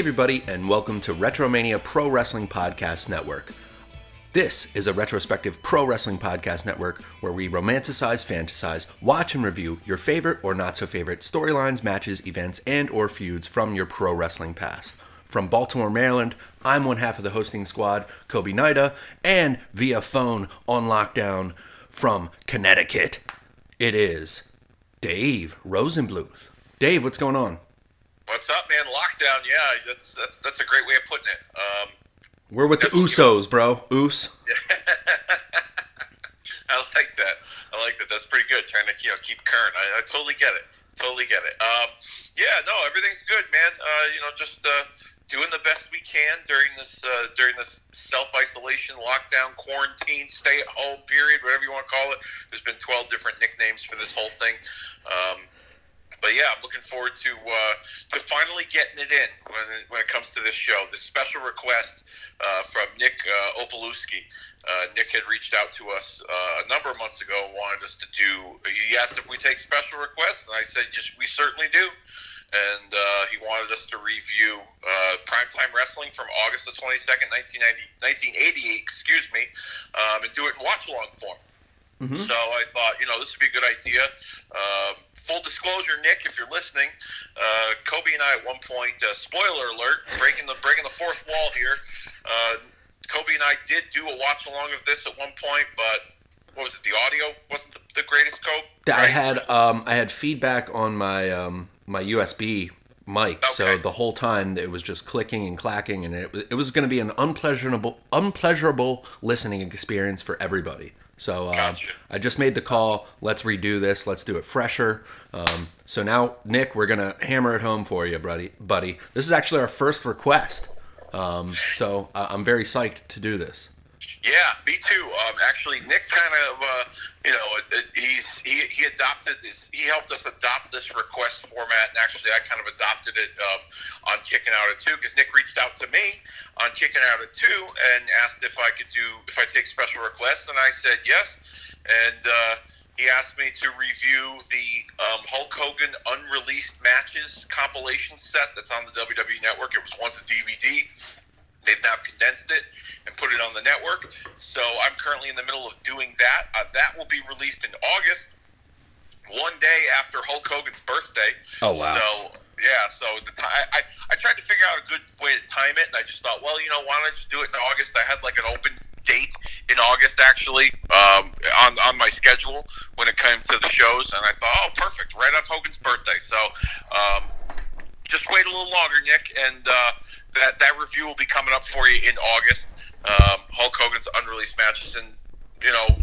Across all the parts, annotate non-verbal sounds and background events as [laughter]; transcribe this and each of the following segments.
everybody, and welcome to Retromania Pro Wrestling Podcast Network. This is a retrospective pro wrestling podcast network where we romanticize, fantasize, watch, and review your favorite or not so favorite storylines, matches, events, and or feuds from your pro wrestling past. From Baltimore, Maryland, I'm one half of the hosting squad, Kobe Nida, and via phone on lockdown from Connecticut, it is Dave Rosenbluth. Dave, what's going on? What's up, man? Lockdown, yeah, that's that's that's a great way of putting it. Um, We're with the Usos, bro. Oos. [laughs] I like that. I like that. That's pretty good. Trying to you know keep current. I, I totally get it. Totally get it. Um, yeah, no, everything's good, man. Uh, you know, just uh, doing the best we can during this uh, during this self isolation, lockdown, quarantine, stay at home period, whatever you want to call it. There's been 12 different nicknames for this whole thing. Um, but yeah, I'm looking forward to uh, to finally getting it in when it, when it comes to this show. This special request uh, from Nick uh, Opalewski. Uh, Nick had reached out to us uh, a number of months ago, and wanted us to do. He asked if we take special requests, and I said, yes, we certainly do. And uh, he wanted us to review uh, Primetime Wrestling from August the 22nd, 1988, excuse me, um, and do it in watch along form. Mm-hmm. So I thought, you know, this would be a good idea. Um, full disclosure, Nick, if you're listening, uh, Kobe and I at one point, uh, spoiler alert, breaking the breaking the fourth wall here. Uh, Kobe and I did do a watch along of this at one point, but what was it? The audio wasn't the, the greatest. Kobe. I had um, I had feedback on my um, my USB mic, so the whole time it was just clicking and clacking, and it was it was going to be an unpleasurable unpleasurable listening experience for everybody. So uh, Gotcha. I just made the call. Let's redo this. Let's do it fresher. Um, so now, Nick, we're gonna hammer it home for you, buddy. Buddy, this is actually our first request. Um, so uh, I'm very psyched to do this. Yeah, me too. Um, actually, Nick kind of, uh, you know, he's he, he adopted this. He helped us adopt this request format, and actually, I kind of adopted it um, on Kicking Out at Two because Nick reached out to me on Kicking Out at Two and asked if I could do if I take special requests, and I said yes. And uh, he asked me to review the um, Hulk Hogan unreleased matches compilation set that's on the WWE Network. It was once a DVD. They've now condensed it and put it on the network. So I'm currently in the middle of doing that. Uh, that will be released in August, one day after Hulk Hogan's birthday. Oh, wow. So yeah, so the ti I, I tried to figure out a good way to time it, and I just thought, well, you know, why don't I just do it in August? I had like an open date in August actually um, on on my schedule when it came to the shows, and I thought, oh, perfect, right on Hogan's birthday. So. Um, just wait a little longer, Nick, and uh, that that review will be coming up for you in August. Um, Hulk Hogan's unreleased matches, and you know,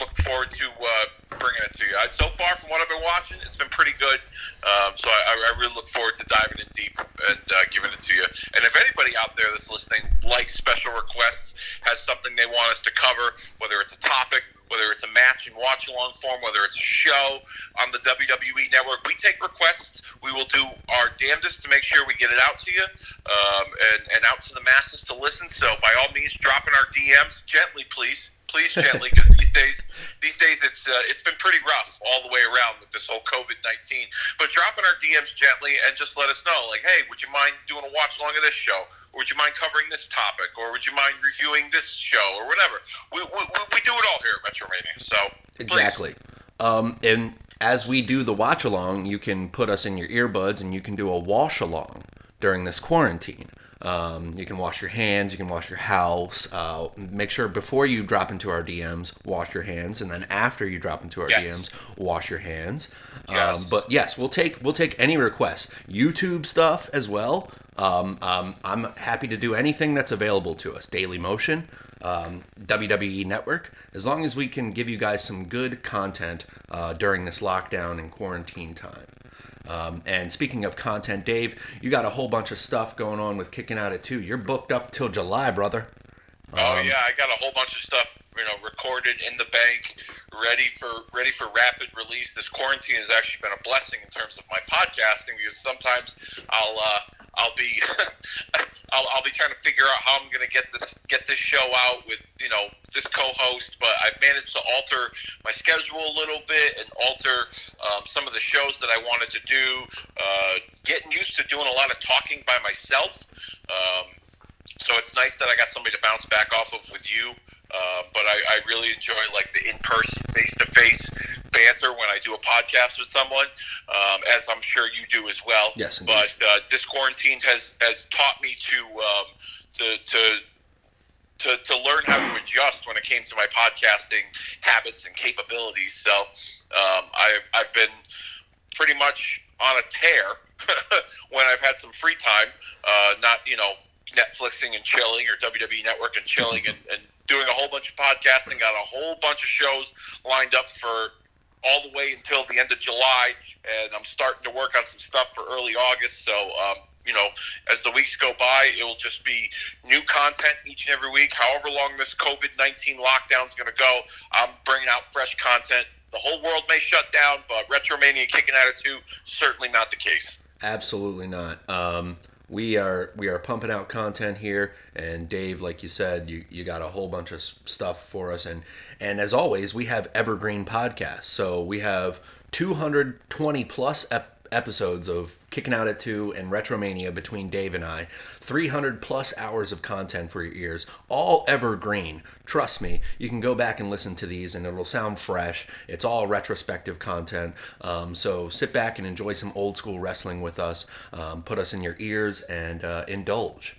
look forward to uh, bringing it to you. I, so far, from what I've been watching, it's been pretty good. Um, so I, I really look forward to diving in deep and uh, giving it to you. And if anybody out there that's listening likes special requests, has something they want us to cover, whether it's a topic, whether it's a match in watch along form, whether it's a show on the WWE network, we take requests. We will do our damnedest to make sure we get it out to you um, and, and out to the masses to listen. So by all means, drop in our DMs gently, please. Please gently, because these days, these days it's uh, it's been pretty rough all the way around with this whole COVID nineteen. But drop in our DMs gently and just let us know, like, hey, would you mind doing a watch along of this show? Or would you mind covering this topic? Or would you mind reviewing this show or whatever? We, we, we- do it all here at Retromania. So please. Exactly. Um, and as we do the watch along, you can put us in your earbuds and you can do a wash along during this quarantine. Um, you can wash your hands, you can wash your house. Uh, make sure before you drop into our DMs, wash your hands, and then after you drop into our Yes. DMs, wash your hands. Um, but yes, we'll take we'll take any requests. YouTube stuff as well. Um, um, I'm happy to do anything that's available to us. Daily Motion, um, WWE Network, as long as we can give you guys some good content uh, during this lockdown and quarantine time. Um, and speaking of content, Dave, you got a whole bunch of stuff going on with Kicking Out at 2. You're booked up till July, brother. Oh Um, yeah, I got a whole bunch of stuff, you know, recorded in the bank, ready for ready for rapid release. This quarantine has actually been a blessing in terms of my podcasting because sometimes I'll uh, I'll be [laughs] I'll, I'll be trying to figure out how I'm going to get this get this show out with you know this co-host, but I've managed to alter my schedule a little bit and alter um, some of the shows that I wanted to do. Uh, getting used to doing a lot of talking by myself. Um, so it's nice that I got somebody to bounce back off of with you. Uh, but I, I really enjoy like the in-person, face-to-face banter when I do a podcast with someone, um, as I'm sure you do as well. Yes, indeed. But uh, this quarantine has has taught me to um, to to to, to learn how to adjust when it came to my podcasting habits and capabilities. So um, I, I've been pretty much on a tear [laughs] when I've had some free time, uh, not, you know, Netflixing and chilling or WWE Network and chilling and, and doing a whole bunch of podcasting, got a whole bunch of shows lined up for all the way until the end of July, and I'm starting to work on some stuff for early August. So, um, you know, as the weeks go by, it will just be new content each and every week. However long this COVID 19 lockdown is going to go, I'm bringing out fresh content. The whole world may shut down, but Retromania kicking at it too, certainly not the case. Absolutely not. Um, we are we are pumping out content here and dave like you said you, you got a whole bunch of stuff for us and and as always we have evergreen podcasts so we have 220 plus ep- episodes of Kicking Out at 2 and Retromania between Dave and I. 300 plus hours of content for your ears, all evergreen. Trust me, you can go back and listen to these and it'll sound fresh. It's all retrospective content. Um, so sit back and enjoy some old school wrestling with us. Um, put us in your ears and uh, indulge.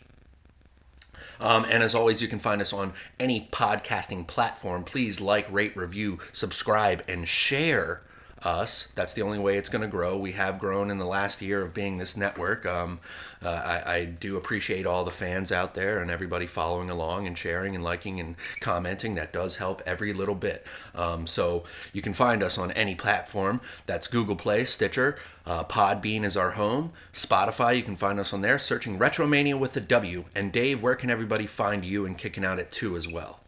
Um, and as always, you can find us on any podcasting platform. Please like, rate, review, subscribe, and share us. That's the only way it's going to grow. We have grown in the last year of being this network. Um, uh, I, I, do appreciate all the fans out there and everybody following along and sharing and liking and commenting. That does help every little bit. Um, so you can find us on any platform. That's Google Play, Stitcher. Uh, Podbean is our home. Spotify, you can find us on there, searching Retromania with a W. And Dave, where can everybody find you and Kicking Out at 2 as well?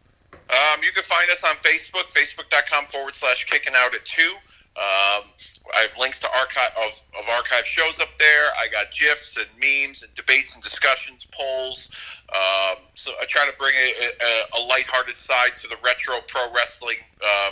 Um, you can find us on Facebook, facebook.com forward slash kicking out at 2. Um, I have links to archive of, of archive shows up there. I got gifs and memes and debates and discussions, polls. Um, so I try to bring a, a, a lighthearted side to the retro pro wrestling uh,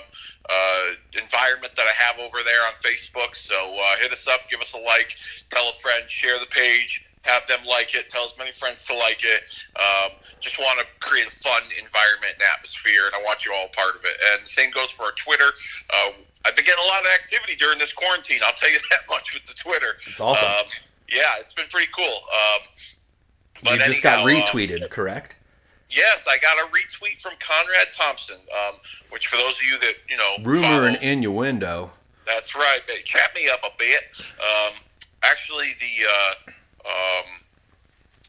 uh, environment that I have over there on Facebook. So uh, hit us up, give us a like, tell a friend, share the page have them like it, tell as many friends to like it. Um, just want to create a fun environment and atmosphere, and I want you all part of it. And the same goes for our Twitter. Uh, I've been getting a lot of activity during this quarantine. I'll tell you [laughs] that much with the Twitter. It's awesome. Um, yeah, it's been pretty cool. Um, but you just anyhow, got uh, retweeted, um, correct? Yes, I got a retweet from Conrad Thompson, um, which for those of you that you know, rumor follow, and innuendo. That's right. Chat me up a bit. Um, actually, the uh, um,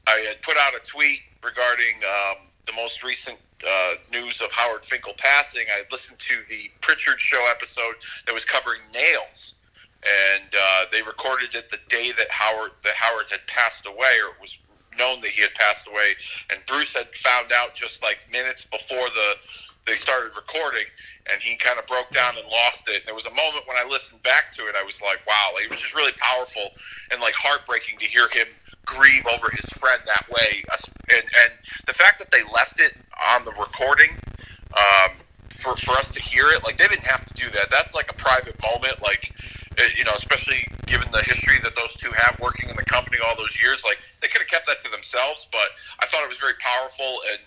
I had put out a tweet regarding um, the most recent uh, news of Howard Finkel passing, I listened to the Prichard Show episode that was covering nails, and uh, they recorded it the day that Howard that Howard had passed away, or it was known that he had passed away, and Bruce had found out just like minutes before the they started recording, and he kind of broke down and lost it. And there was a moment when I listened back to it, I was like, wow, it was just really powerful and like heartbreaking to hear him grieve over his friend that way. And, and the fact that they left it on the recording um, for, for us to hear it, like they didn't have to do that. That's like a private moment, like, eh, you know, especially given the history that those two have working in the company all those years. Like they could have kept that to themselves, but I thought it was very powerful. And,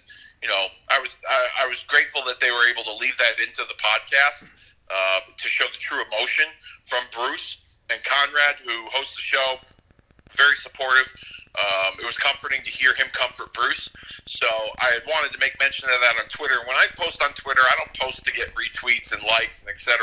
you know, I was, I, I was grateful that they were able to leave that into the podcast uh, to show the true emotion from Bruce and Conrad, who hosts the show, very supportive. Um, it was comforting to hear him comfort Bruce. So I had wanted to make mention of that on Twitter. When I post on Twitter, I don't post to get retweets and likes and etc.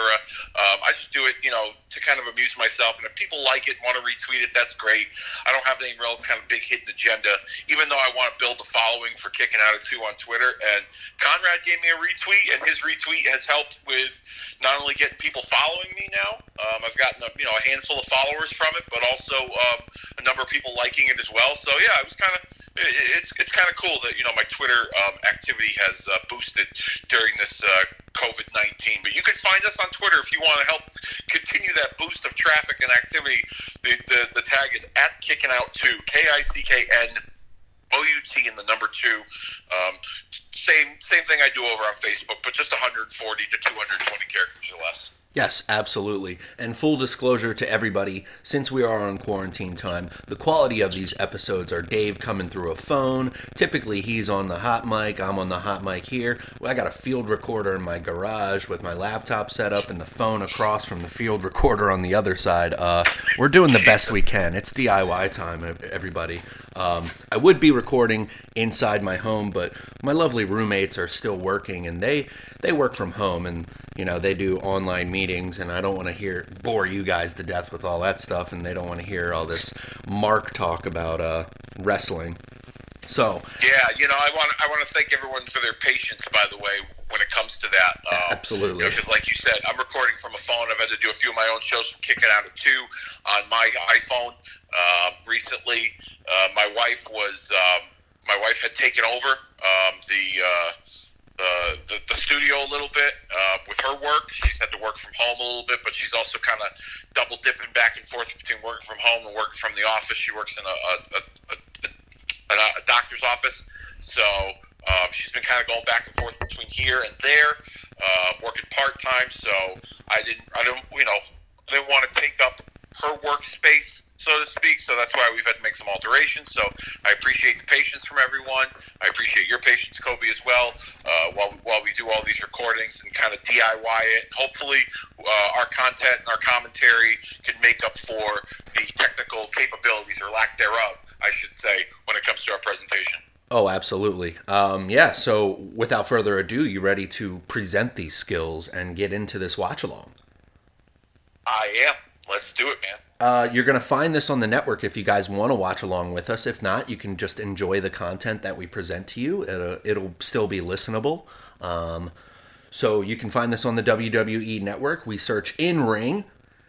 Um, I just do it, you know, to kind of amuse myself. And if people like it, want to retweet it, that's great. I don't have any real kind of big hidden agenda, even though I want to build a following for kicking out of two on Twitter. And Conrad gave me a retweet, and his retweet has helped with not only getting people following me now. Um, I've gotten a, you know a handful of followers from it, but also um, a number of people liking it as well well. So yeah, it was kind of it's it's kind of cool that you know my Twitter um, activity has uh, boosted during this uh, COVID nineteen. But you can find us on Twitter if you want to help continue that boost of traffic and activity. The the, the tag is at kicking out two K I C K N O U T in the number two. two. Um, same same thing I do over on Facebook, but just 140 to 220 characters or less. Yes, absolutely. And full disclosure to everybody, since we are on quarantine time, the quality of these episodes are Dave coming through a phone. Typically, he's on the hot mic, I'm on the hot mic here. I got a field recorder in my garage with my laptop set up and the phone across from the field recorder on the other side. Uh, we're doing the best we can. It's DIY time, everybody. Um, I would be recording inside my home, but my lovely roommates are still working and they they work from home and you know they do online meetings and I don't want to hear bore you guys to death with all that stuff and they don't want to hear all this Mark talk about uh, wrestling. So yeah, you know I want I want to thank everyone for their patience. By the way, when it comes to that, um, [laughs] absolutely. Because you know, like you said, I'm recording from a phone. I've had to do a few of my own shows from Kicking Out of Two on my iPhone uh, recently. Uh, my wife was um, my wife had taken over um, the uh, the, the studio a little bit uh, with her work. She's had to work from home a little bit, but she's also kind of double dipping back and forth between working from home and working from the office. She works in a, a, a, a, a doctor's office, so um, she's been kind of going back and forth between here and there, uh, working part time. So I didn't, I don't, you know, I didn't want to take up her workspace so to speak. So that's why we've had to make some alterations. So I appreciate the patience from everyone. I appreciate your patience, Kobe, as well. Uh, while while we do all these recordings and kind of DIY it, hopefully uh, our content and our commentary can make up for the technical capabilities or lack thereof, I should say, when it comes to our presentation. Oh, absolutely. Um, yeah. So, without further ado, you ready to present these skills and get into this watch along? I am. Let's do it, man. Uh, you're going to find this on the network if you guys want to watch along with us. If not, you can just enjoy the content that we present to you. It'll, it'll still be listenable. Um, so you can find this on the WWE network. We search in ring.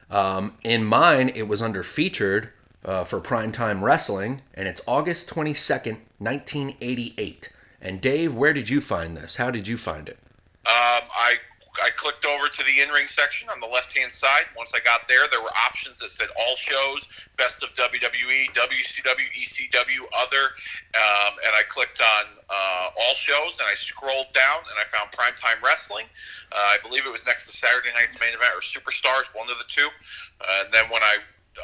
Um, in mine, it was under featured uh, for primetime wrestling, and it's August 22nd, 1988. And Dave, where did you find this? How did you find it? Um, I I clicked over to the in-ring section on the left-hand side. Once I got there, there were options that said all shows, best of WWE, WCW, ECW, other, um, and I clicked on uh, all shows, and I scrolled down, and I found Primetime Wrestling. Uh, I believe it was next to Saturday Night's Main Event or Superstars, one of the two. Uh, and then when I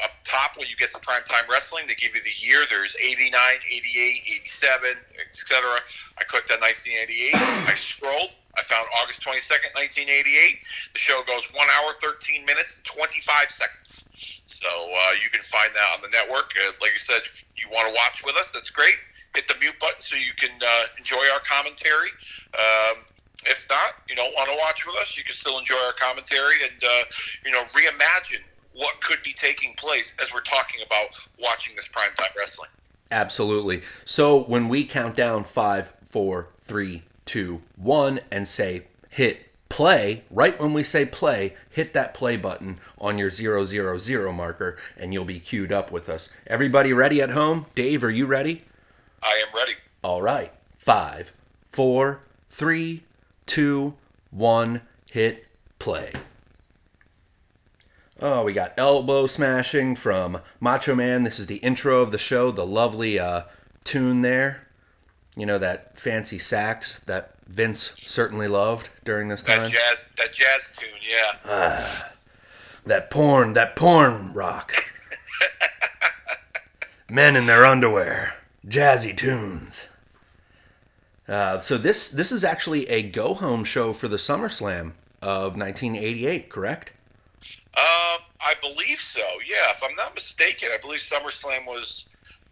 up top when you get to primetime wrestling they give you the year. There's 89 88 87 etc i clicked on 1988 i scrolled. I found august 22nd 1988 the show goes 1 hour 13 minutes and 25 seconds. So uh, you can find that on the network. Uh, like i said if you want to watch with us that's great. Hit the mute button so you can uh, enjoy our commentary. Um, if not, you don't want to watch with us, you can still enjoy our commentary and, uh, you know, reimagine what could be taking place as we're talking about watching this primetime wrestling. Absolutely. So when we count down five, four, three, two, one, and say hit play, right when we say play, hit that play button on your zero zero zero marker and you'll be queued up with us. Everybody ready at home? Dave, are you ready? I am ready. All right. Five, four, three, two, one, hit play. Oh, we got elbow smashing from Macho Man. This is the intro of the show. The lovely uh, tune there. You know that fancy sax that Vince certainly loved during this time. That jazz, that jazz tune, yeah. Ah, that porn, that porn rock. [laughs] Men in their underwear, jazzy tunes. Uh, so this this is actually a go home show for the SummerSlam of 1988, correct? Um, I believe so. Yeah, if I'm not mistaken, I believe SummerSlam was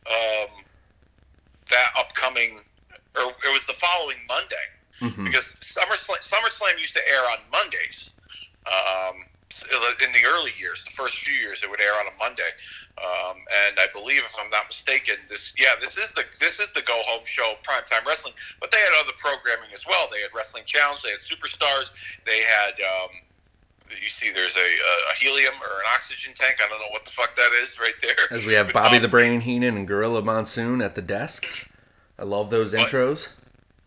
um, that upcoming, or it was the following Monday mm-hmm. because SummerSlam, SummerSlam used to air on Mondays. Um, in the early years, the first few years, it would air on a Monday, um, and I believe, if I'm not mistaken, this yeah, this is the this is the go home show, of primetime wrestling. But they had other programming as well. They had Wrestling Challenge, they had Superstars, they had um, you see there's a, a, helium or an oxygen tank. I don't know what the fuck that is right there. As we have Bobby um, the Brain Heenan and Gorilla Monsoon at the desk. I love those but, intros.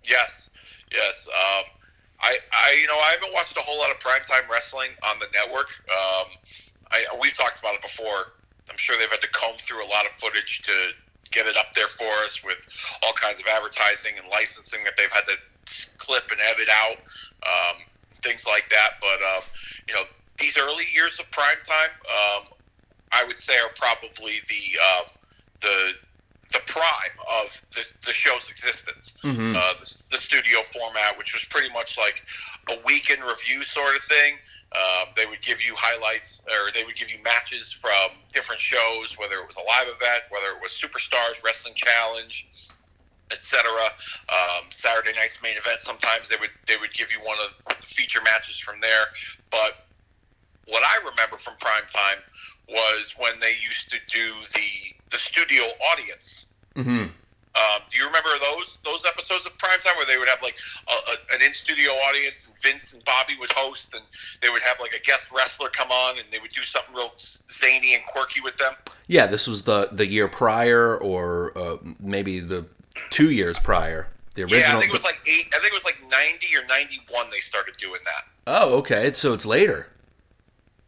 Yes, yes. Um, I, I, you know, I haven't watched a whole lot of primetime wrestling on the network. Um, I, we've talked about it before. I'm sure they've had to comb through a lot of footage to get it up there for us with all kinds of advertising and licensing that they've had to clip and edit out, um, things like that. But uh, you know, these early years of prime time, um, I would say, are probably the um, the the prime of the, the show's existence. Mhm. Uh, the, the studio format, which was pretty much like a week in review sort of thing. Uh, they would give you highlights, or they would give you matches from different shows, whether it was a live event, whether it was Superstars Wrestling Challenge, etc. Um, Saturday night's main event. Sometimes they would they would give you one of the feature matches from there. But what I remember from prime time was when they used to do the the studio audience. hmm Um, do you remember those those episodes of primetime where they would have like a, a, an in studio audience and Vince and Bobby would host and they would have like a guest wrestler come on and they would do something real zany and quirky with them? Yeah, this was the the year prior, or uh, maybe the two years prior. The original. Yeah, I think it was like eight. I think it was like ninety or ninety one. They started doing that. oh, okay. So it's later.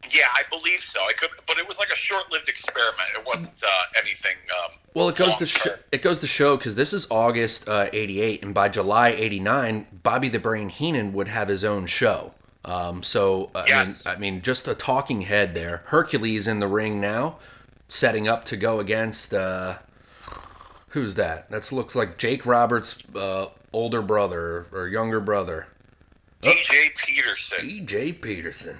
Yeah, I believe so. I could, but it was like a short-lived experiment. It wasn't uh, anything. Um, Well, it goes to sh- it goes to show because this is August uh, '88, and by July '89, Bobby the Brain Heenan would have his own show. Um, so I mean, I mean, just a talking head there. Hercules in the ring now, setting up to go against uh, who's that? That looks like Jake Roberts' uh, older brother or younger brother, DJ Peterson. DJ Peterson.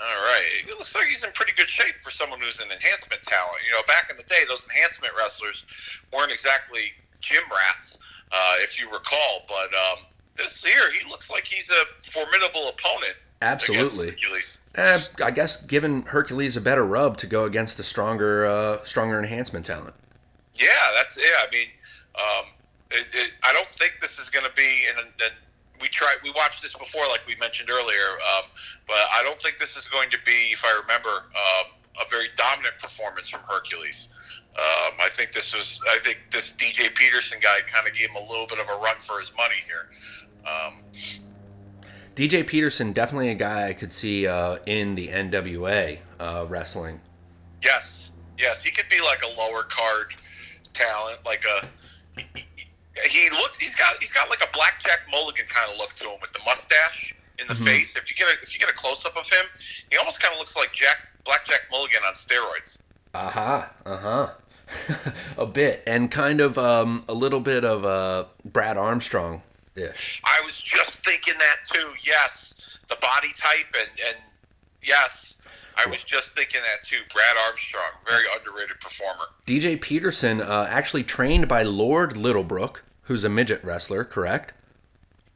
All right. It looks like he's in pretty good shape for someone who's an enhancement talent. You know, back in the day, those enhancement wrestlers weren't exactly gym rats, uh, if you recall. But um, this here, he looks like he's a formidable opponent. Absolutely. Hercules. Eh, I guess giving Hercules a better rub to go against a stronger, uh, stronger enhancement talent. Yeah, that's yeah. I mean, um, it, it, I don't think this is going to be. And, and we tried. We watched this before, like we mentioned earlier. Um, but I don't think this is going to be, if I remember, um, a very dominant performance from Hercules. Um, I think this was. I think this DJ Peterson guy kind of gave him a little bit of a run for his money here. Um, DJ Peterson, definitely a guy I could see uh, in the NWA uh, wrestling. Yes, yes, he could be like a lower card talent, like a. He looks. He's got. He's got like a blackjack mulligan kind of look to him with the mustache in the Mhm. face. If you get a, if you get a close up of him, he almost kind of looks like Jack Blackjack Mulligan on steroids. Uh huh. uh [laughs] huh. a bit, and kind of um, a little bit of uh, Brad Armstrong ish. I was just thinking that too. Yes, the body type and and yes, I was just thinking that too. Brad Armstrong, very underrated performer. DJ Peterson, uh, actually trained by Lord Littlebrook, who's a midget wrestler, correct?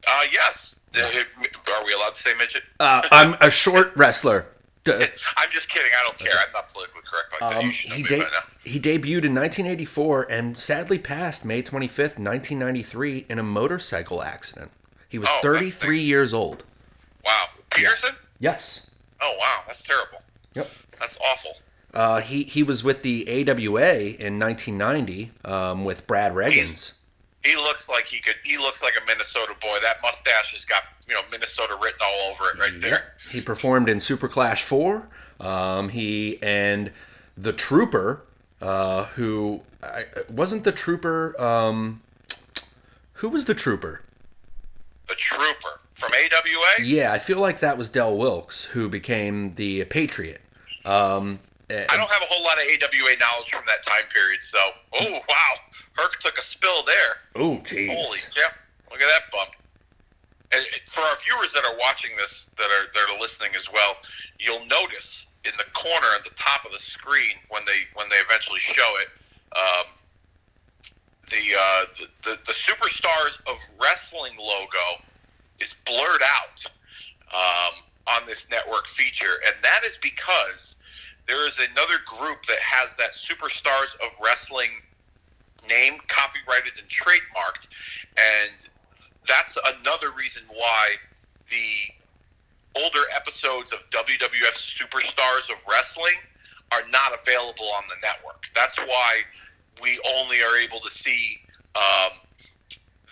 Uh, yes. Uh, Are we allowed to say midget? Uh, I'm a short wrestler. [laughs] I'm just kidding. I don't care. I'm not politically correct like that. Um, You should know he, de- he debuted in 1984 and sadly passed May 25th, 1993, in a motorcycle accident. He was Oh, 33 years old. Wow. Peterson? Yes. Oh, wow. That's terrible. Yep. That's awful. Uh, he he was with the AWA in 1990 um, with Brad Rheingans. He looks like he could. He looks like a Minnesota boy. That mustache has got you know Minnesota written all over it right there. He performed in Super Clash 4. Um, he and the Trooper, uh, who I, wasn't the Trooper. Um, who was the Trooper? The Trooper from AWA. Yeah, I feel like that was Del Wilkes, who became the Patriot. Um, I don't have a whole lot of AWA knowledge from that time period. So, oh wow, Herc took a spill there. oh, jeez. Holy yeah! Look at that bump. And for our viewers that are watching this, that are that are listening as well, you'll notice in the corner at the top of the screen when they when they eventually show it, um, the, uh, the the the superstars of wrestling logo is blurred out um, on this network feature, and that is because there is another group that has that superstars of wrestling name copyrighted and trademarked, and that's another reason why the older episodes of WWF Superstars of Wrestling are not available on the network. That's why we only are able to see um,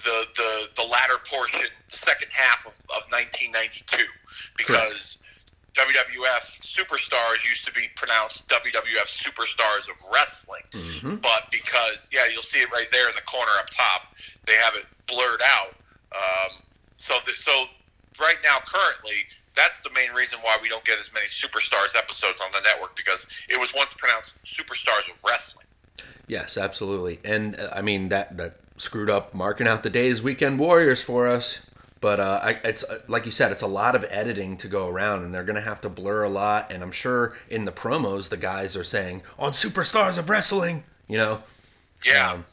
the, the the latter portion, second half of, of 1992, because WWF Superstars used to be pronounced WWF Superstars of Wrestling. but because yeah, you'll see it right there in the corner up top. They have it blurred out. Um, so the, so right now, currently, that's the main reason why we don't get as many superstars episodes on the network because it was once pronounced superstars of wrestling. Yes, absolutely. And uh, I mean that that screwed up marking out the days weekend warriors for us. But uh, I, it's uh, like you said, it's a lot of editing to go around, and they're going to have to blur a lot. And I'm sure in the promos, the guys are saying on Superstars of Wrestling, you know. Yeah. Um,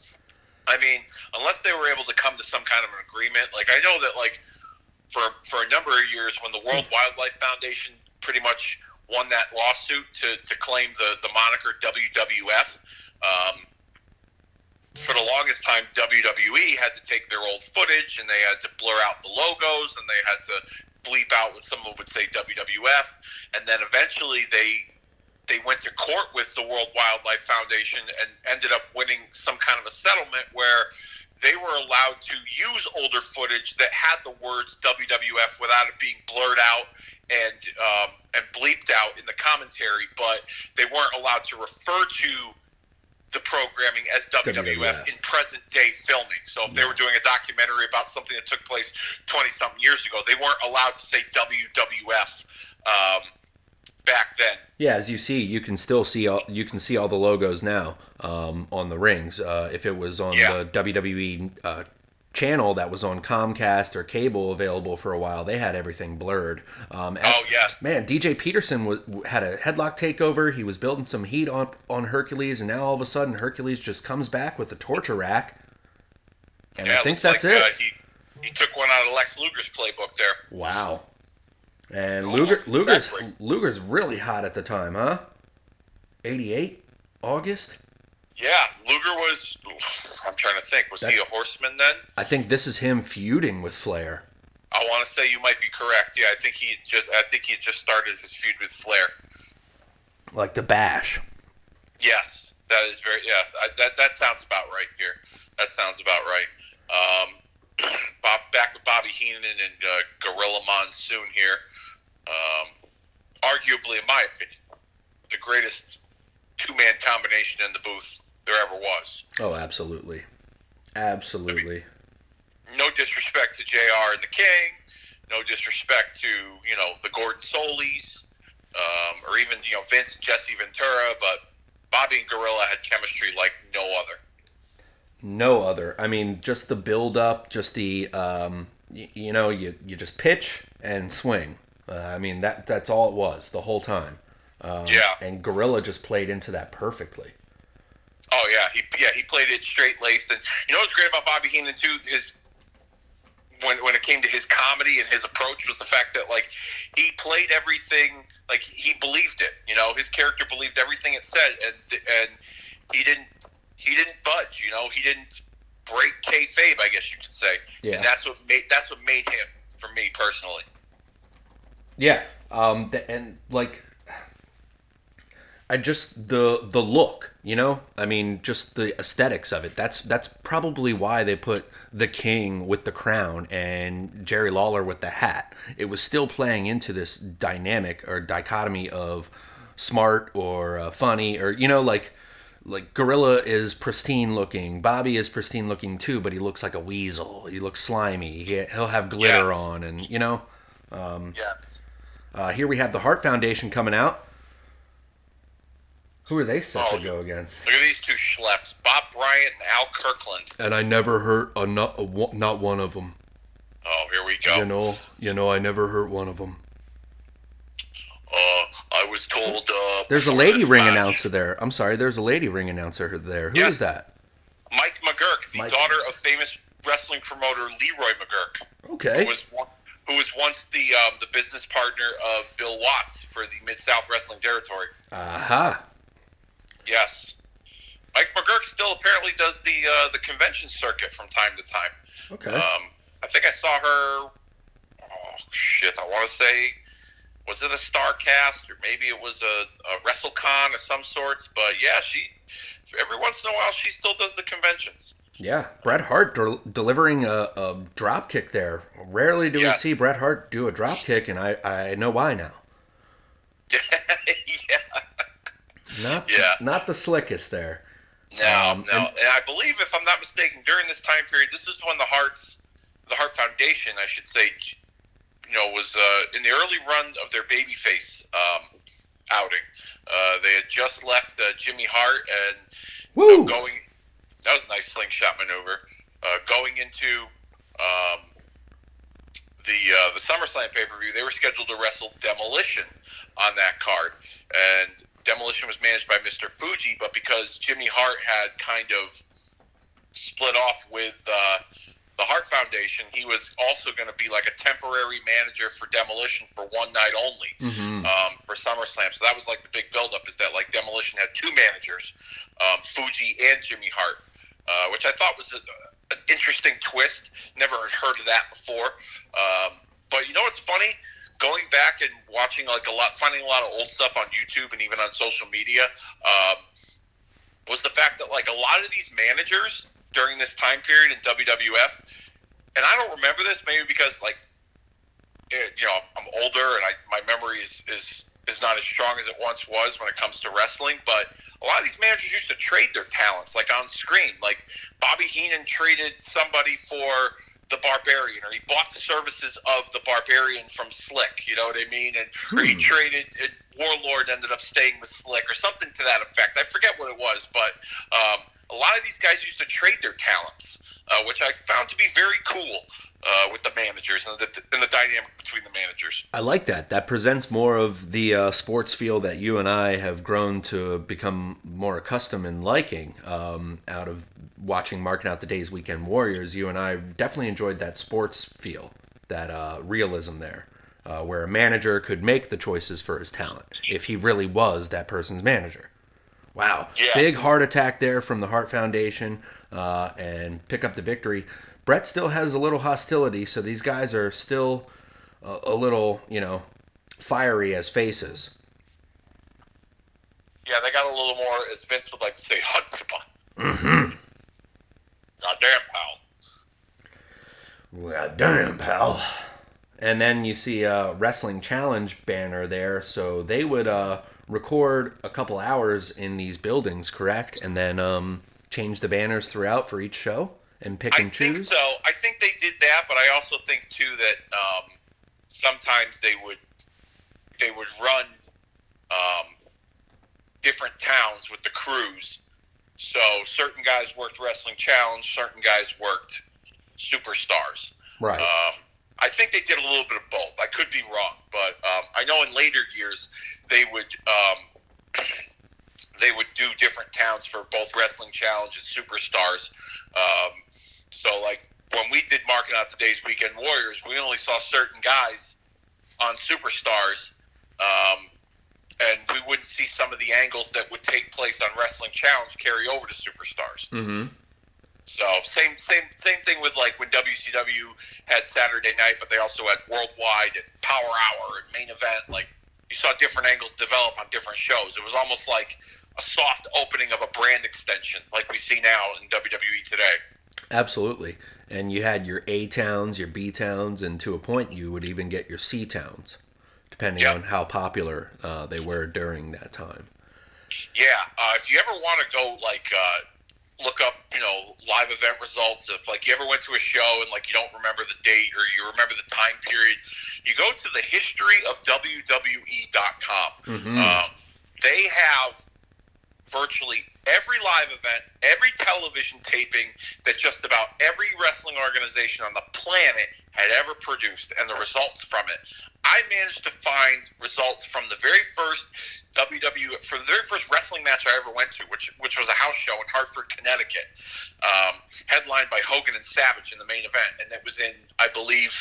I mean, unless they were able to come to some kind of an agreement, like I know that like for for a number of years when the World Wildlife Foundation pretty much won that lawsuit to, to claim the, the moniker WWF. Um, for the longest time, WWE had to take their old footage and they had to blur out the logos and they had to bleep out what someone would say WWF. And then eventually they they went to court with the World Wildlife Foundation and ended up winning some kind of a settlement where they were allowed to use older footage that had the words WWF without it being blurred out and um, and bleeped out in the commentary, but they weren't allowed to refer to the programming as WWF, WWF. in present day filming. So if they were doing a documentary about something that took place 20 something years ago, they weren't allowed to say WWF um, back then. Yeah, as you see, you can still see all you can see all the logos now um, on the rings. Uh, if it was on Yeah. the WWE uh, channel that was on Comcast or cable available for a while, they had everything blurred. Um, and- Oh, yes. man, DJ Peterson was, had a headlock takeover. He was building some heat on on Hercules, and now all of a sudden Hercules just comes back with the torture rack. And Yeah, I think that's like, it. Uh, he, he took one out of Lex Luger's playbook there. Wow. And Oh, Luger Luger's. Luger's really hot at the time, huh? 88 August? Yeah, Luger was. I'm trying to think. Was he a horseman then? I think this is him feuding with Flair. I want to say you might be correct. Yeah, I think he just. I think he just started his feud with Flair. Like the bash. Yes, that is very. Yeah, I, that that sounds about right here. That sounds about right. Um, [clears throat] Bob, back with Bobby Heenan and uh, Gorilla Monsoon here. Um, arguably, in my opinion, the greatest two-man combination in the booth there ever was. Oh, absolutely. Absolutely. no disrespect to JR and the King, no disrespect to, you know, the Gordon Solies, um, or even, you know, Vince and Jesse Ventura, but Bobby and Gorilla had chemistry like no other. No other. I mean, just the build up, just the um, y- you know, you you just pitch and swing. Uh, I mean, that that's all it was the whole time. Um, Yeah. And Gorilla just played into that perfectly. Oh yeah, he yeah he played it straight laced, and you know what's great about Bobby Heenan too is when when it came to his comedy and his approach was the fact that like he played everything like he believed it. You know, his character believed everything it said, and and he didn't he didn't budge. You know, he didn't break kayfabe. I guess you could say, Yeah. and that's what made that's what made him for me personally. Yeah. Um. The, and like, I just the the look. You know. I mean, just the aesthetics of it. That's that's probably why they put the king with the crown and Jerry Lawler with the hat. It was still playing into this dynamic or dichotomy of smart or uh, funny or you know like like Gorilla is pristine looking, Bobby is pristine looking too, but he looks like a weasel. He looks slimy. He, he'll have glitter Yes. on, and you know. Yes. Uh, here we have the Hart Foundation coming out. Who are they set Oh, to go against? Look at these two schleps, Bob Bryant and Al Kirkland. And I never hurt a not, a, one- not one of them. Oh, here we go. You know, you know, I never hurt one of them. Uh, I was told. Uh, There's a lady ring match- announcer there. I'm sorry, there's a lady ring announcer there. Who is Yes. that? Mike McGuirk, the Mike- daughter of famous wrestling promoter Leroy McGuirk, Okay. was one, who was once the um, the business partner of Bill Watts for the Mid South Wrestling Territory. Aha. Yes, Mike McGuirk still apparently does the uh, the convention circuit from time to time. Okay. Um, I think I saw her. Oh shit! I want to say, was it a Starrcast or maybe it was a, a WrestleCon of some sorts? But yeah, she every once in a while she still does the conventions. Yeah, Bret Hart del- delivering a, a drop kick there. Rarely do Yes. we see Bret Hart do a drop kick, and I, I know why now. [laughs] yeah. Not Yeah. not the slickest there. No, Um, no, and- and, I believe, if I'm not mistaken, during this time period, this is when the Hearts, the Hart Foundation, I should say, you know, was uh, in the early run of their babyface um, outing. Uh, they had just left uh, Jimmy Hart and you know, going. That was a nice slingshot maneuver. Uh, going into um, the uh, the SummerSlam pay per view, they were scheduled to wrestle Demolition on that card, and Demolition was managed by Mr. Fuji, but because Jimmy Hart had kind of split off with uh, the Hart Foundation, he was also going to be like a temporary manager for Demolition for one night only Mhm. um, for SummerSlam. So that was like the big buildup is that like Demolition had two managers, um, Fuji and Jimmy Hart, uh, which I thought was a, an interesting twist. Never heard of that before. Um, but you know what's funny? Going back and watching like a lot, finding a lot of old stuff on YouTube and even on social media, um, was the fact that like a lot of these managers during this time period in WWF, and I don't remember this maybe because like it, you know I'm older and I, my memory is, is is not as strong as it once was when it comes to wrestling. But a lot of these managers used to trade their talents like on screen. Like Bobby Heenan traded somebody for the Barbarian, or he bought the services of the Barbarian from Slick. You know what I mean? And or he Hmm. traded. And Warlord ended up staying with Slick, or something to that effect. I forget what it was, but um, a lot of these guys used to trade their talents, uh, which I found to be very cool uh, with the managers and the, and the dynamic between the managers. I like that. That presents more of the uh, sports feel that you and I have grown to become more accustomed and liking um, out of watching Marking Out the Days Weekend Warriors. You and I definitely enjoyed that sports feel, that uh, realism there, uh, where a manager could make the choices for his talent if he really was that person's manager. Wow. Yeah. Big Hart Attack there from the Hart Foundation uh, and pick up the victory. Bret still has a little hostility, so these guys are still a, a little, you know, fiery as faces. Yeah, they got a little more, as Vince would like to say, [laughs] chutzpah. Mm-hmm. Goddamn, pal. God damn, pal. And then you see a wrestling challenge banner there, so they would uh, record a couple hours in these buildings, correct? And then um, change the banners throughout for each show and pick I and think choose. so. I think they did that, but I also think too that um, sometimes they would they would run um, different towns with the crews. So certain guys worked wrestling challenge, certain guys worked superstars. Right. Um, I think they did a little bit of both. I could be wrong, but um, I know in later years they would um, they would do different towns for both wrestling challenge and superstars. Um, so like when we did marking out the days weekend warriors, we only saw certain guys on superstars. Um, and we wouldn't see some of the angles that would take place on Wrestling Challenge carry over to Superstars. mm-hmm. So same same same thing with like when WCW had Saturday Night, but they also had Worldwide and Power Hour and Main Event. Like you saw different angles develop on different shows. It was almost like a soft opening of a brand extension, like we see now in WWE today. Absolutely. And you had your A towns, your B towns, and to a point, you would even get your C towns, depending Yep. on how popular uh, they were during that time. Yeah, uh, if you ever want to go like uh, look up, you know, live event results. If like you ever went to a show and like you don't remember the date or you remember the time period, you go to the history of WWE.com. Mhm. Um, they have virtually every live event, every television taping that just about every wrestling organization on the planet had ever produced, and the results from it. I managed to find results from the very first WWE, for the very first wrestling match I ever went to, which which was a house show in Hartford, Connecticut, um, headlined by Hogan and Savage in the main event, and it was in I believe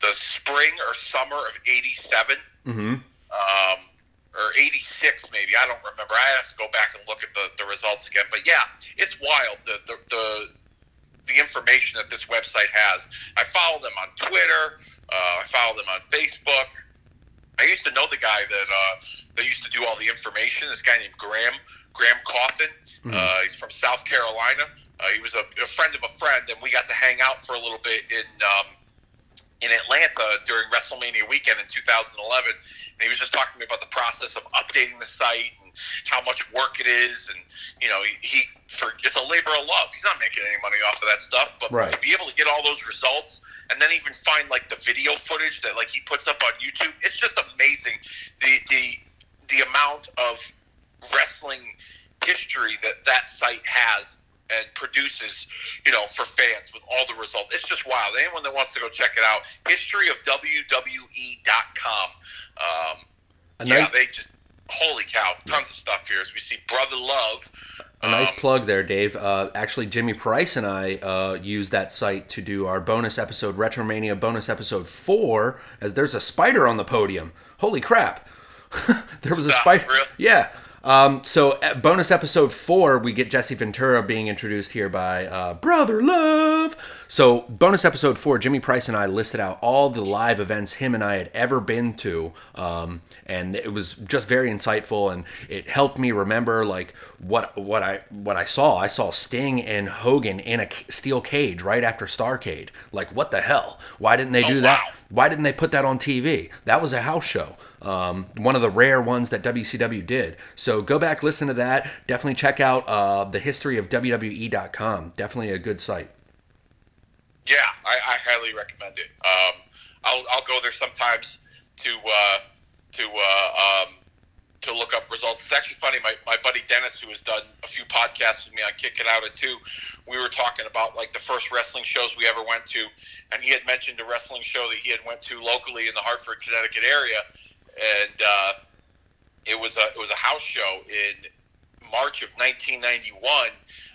the spring or summer of '87 Mm-hmm. um, or 86 maybe. I don't remember. I have to go back and look at the, the results again. But yeah, it's wild the, the the the information that this website has. I follow them on Twitter. Uh, I follow them on Facebook. I used to know the guy that uh, that used to do all the information. This guy named Graham Graham Cawthon. Uh, he's from South Carolina. Uh, he was a, a friend of a friend, and we got to hang out for a little bit in um, in Atlanta during WrestleMania weekend in 2011. And he was just talking to me about the process of updating the site and how much work it is, and you know he, he for it's a labor of love. He's not making any money off of that stuff, but Right. to be able to get all those results and then even find like the video footage that like he puts up on YouTube, it's just amazing the the the amount of wrestling history that that site has and produces, you know, for fans with all the results. It's just wild. Anyone that wants to go check it out, historyofwwe.com. Um, A yeah, nice, they just holy cow, tons of stuff here. As we see Brother Love. a nice um, plug there, Dave. Uh, actually, Jimmy Price and I uh, use that site to do our bonus episode, Retromania bonus episode four. As there's a spider on the podium. Holy crap! [laughs] there was a spider. really? Yeah. Um, so, uh, bonus episode four, we get Jesse Ventura being introduced here by uh, Brother Love. So, bonus episode four, Jimmy Price and I listed out all the live events him and I had ever been to, um, and it was just very insightful, and it helped me remember like what what I what I saw. I saw Sting and Hogan in a steel cage right after Starcade. Like, what the hell? Why didn't they do that? Why didn't they put that on TV? That was a house show. Um, one of the rare ones that WCW did. So go back, listen to that. Definitely check out uh, the history of WWE.com. Definitely a good site. Yeah, I, I highly recommend it. Um, I'll, I'll go there sometimes to uh, to uh, um, to look up results. It's actually funny. My, my buddy Dennis, who has done a few podcasts with me on Kick It Out at two, we were talking about like the first wrestling shows we ever went to, and he had mentioned a wrestling show that he had went to locally in the Hartford, Connecticut area, and uh, it was a it was a house show in March of 1991.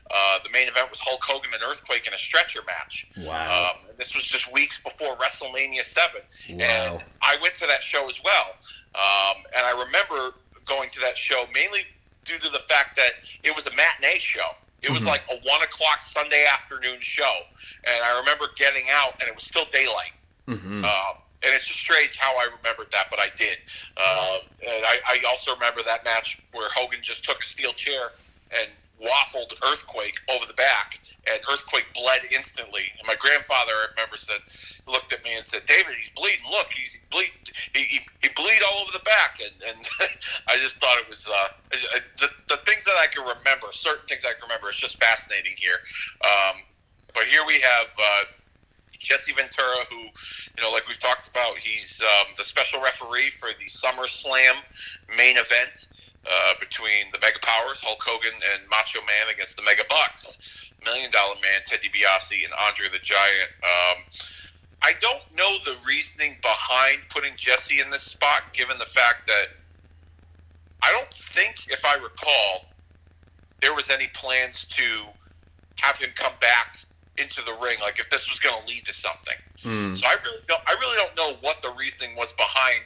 Uh, the main event was Hulk Hogan and Earthquake in a stretcher match. Wow. Um, and this was just weeks before WrestleMania 7. Wow. And I went to that show as well. Um, and I remember going to that show mainly due to the fact that it was a matinee show. It was like a 1 o'clock Sunday afternoon show. And I remember getting out, and it was still daylight. hmm Um, and it's just strange how I remembered that, but I did. Um, and I, I also remember that match where Hogan just took a steel chair and waffled Earthquake over the back, and Earthquake bled instantly. And my grandfather, I remember, said, looked at me and said, "David, he's bleeding. Look, he's bleed. He, he, he bleed all over the back." And, and [laughs] I just thought it was uh, the, the things that I can remember. Certain things I can remember. It's just fascinating here. Um, but here we have. Uh, Jesse Ventura, who, you know, like we've talked about, he's um, the special referee for the SummerSlam main event uh, between the Mega Powers, Hulk Hogan and Macho Man against the Mega Bucks, Million Dollar Man, Ted DiBiase, and Andre the Giant. Um, I don't know the reasoning behind putting Jesse in this spot, given the fact that I don't think, if I recall, there was any plans to have him come back into the ring, like if this was going to lead to something. Mm. So I really don't, I really don't know what the reasoning was behind.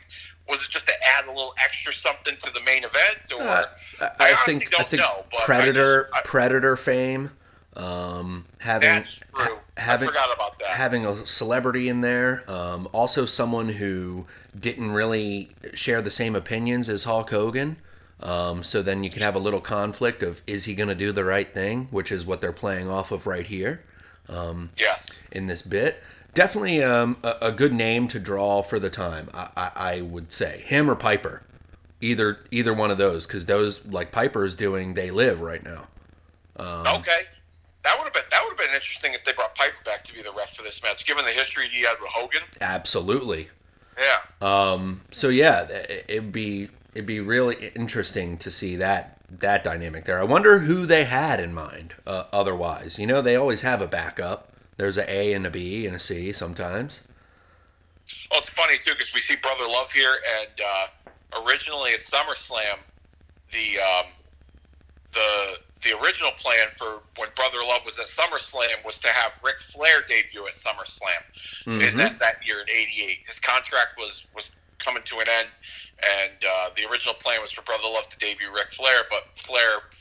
Was it just to add a little extra something to the main event, or Uh, I, I I think don't I think know, Predator just- Predator fame, um, having true. having I forgot about that. having a celebrity in there, um, also someone who didn't really share the same opinions as Hulk Hogan. Um, so then you can have a little conflict of is he going to do the right thing, which is what they're playing off of right here yes, in this bit. Definitely um, a, a good name to draw for the time. I, I, I would say him or Piper, either either one of those, because those like Piper is doing They Live right now. Um, okay. That would have been that would have been interesting if they brought Piper back to be the ref for this match, given the history he had with Hogan. Absolutely. Yeah. Um, so yeah, it- it'd be it'd be really interesting to see that that dynamic there. I wonder who they had in mind. Uh, otherwise, you know, they always have a backup. There's a A and a B and a C sometimes. Well, it's funny too because we see Brother Love here, and uh, originally at SummerSlam, the um, the the original plan for when Brother Love was at SummerSlam was to have Ric Flair debut at SummerSlam in that, that year in '88. His contract was was coming to an end, and uh, the original plan was for Brother Love to debut Ric Flair, but Flair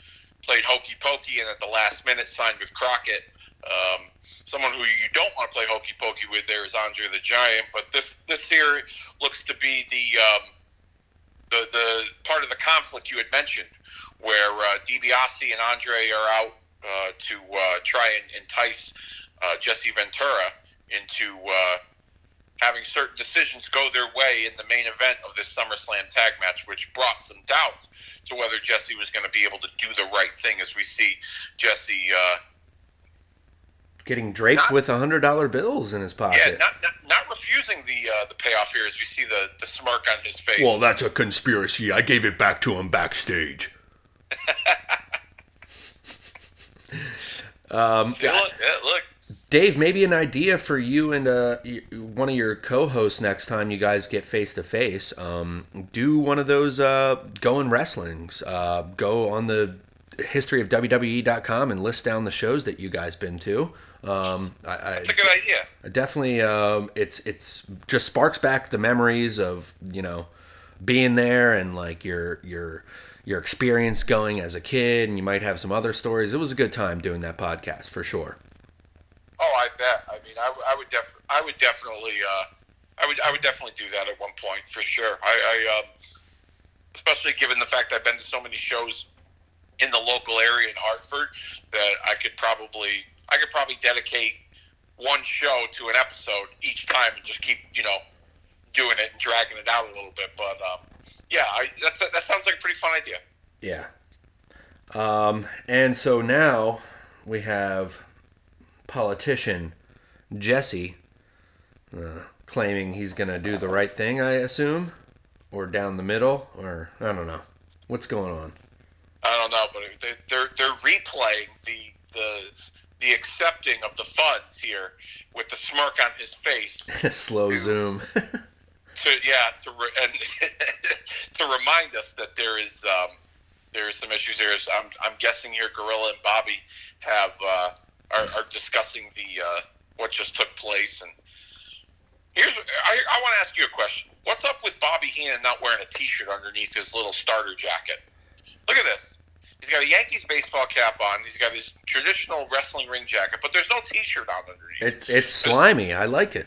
played hokey pokey and at the last minute signed with Crockett. Um, someone who you don't want to play hokey pokey with there is Andre the Giant, but this this here looks to be the um, the the part of the conflict you had mentioned, where uh, DiBiase and Andre are out uh, to uh, try and entice uh, Jesse Ventura into uh, having certain decisions go their way in the main event of this SummerSlam tag match, which brought some doubt to whether Jesse was going to be able to do the right thing as we see Jesse. Uh, Getting draped Not- with a hundred dollar bills in his pocket. yeah, not, not not refusing the uh, the payoff here as we see the, the smirk on his face. well, that's a conspiracy. I gave it back to him backstage. [laughs] um, look, yeah, look, Dave, maybe an idea for you and uh, one of your co-hosts next time you guys get face to face. Um, do one of those uh, going wrestlings. Uh, go on the history of WWE.com and list down the shows that you guys been to. Um, I, I, it's a good idea. definitely um, it's it's just sparks back the memories of you know being there and like your your your experience going as a kid and you might have some other stories it was a good time doing that podcast for sure Oh, I bet. I mean, I, I would def- I would definitely, uh, I would, I would definitely do that at one point for sure. I, I um, especially given the fact I've been to so many shows in the local area in Hartford that I could probably, I could probably dedicate one show to an episode each time and just keep, you know, doing it and dragging it out a little bit. But um, yeah, I, that's that sounds like a pretty fun idea. yeah um, and so now we have politician jesse uh, claiming he's gonna do the right thing i assume? Or down the middle? Or i don't know. What's going on? I don't know, but they, they're they're replaying the the the accepting of the funds here with the smirk on his face. [laughs] Slow zoom. [laughs] to yeah to re- and [laughs] to remind us that there is um, there is some issues there. Is, I'm I'm guessing here Gorilla and Bobby have uh, are, are discussing the uh, what just took place and. Here's I, I want to ask you a question. What's up with Bobby Heenan not wearing a T-shirt underneath his little starter jacket? Look at this. He's got a Yankees baseball cap on. He's got his traditional wrestling ring jacket, but there's no T-shirt on underneath. It, it's slimy. I like it.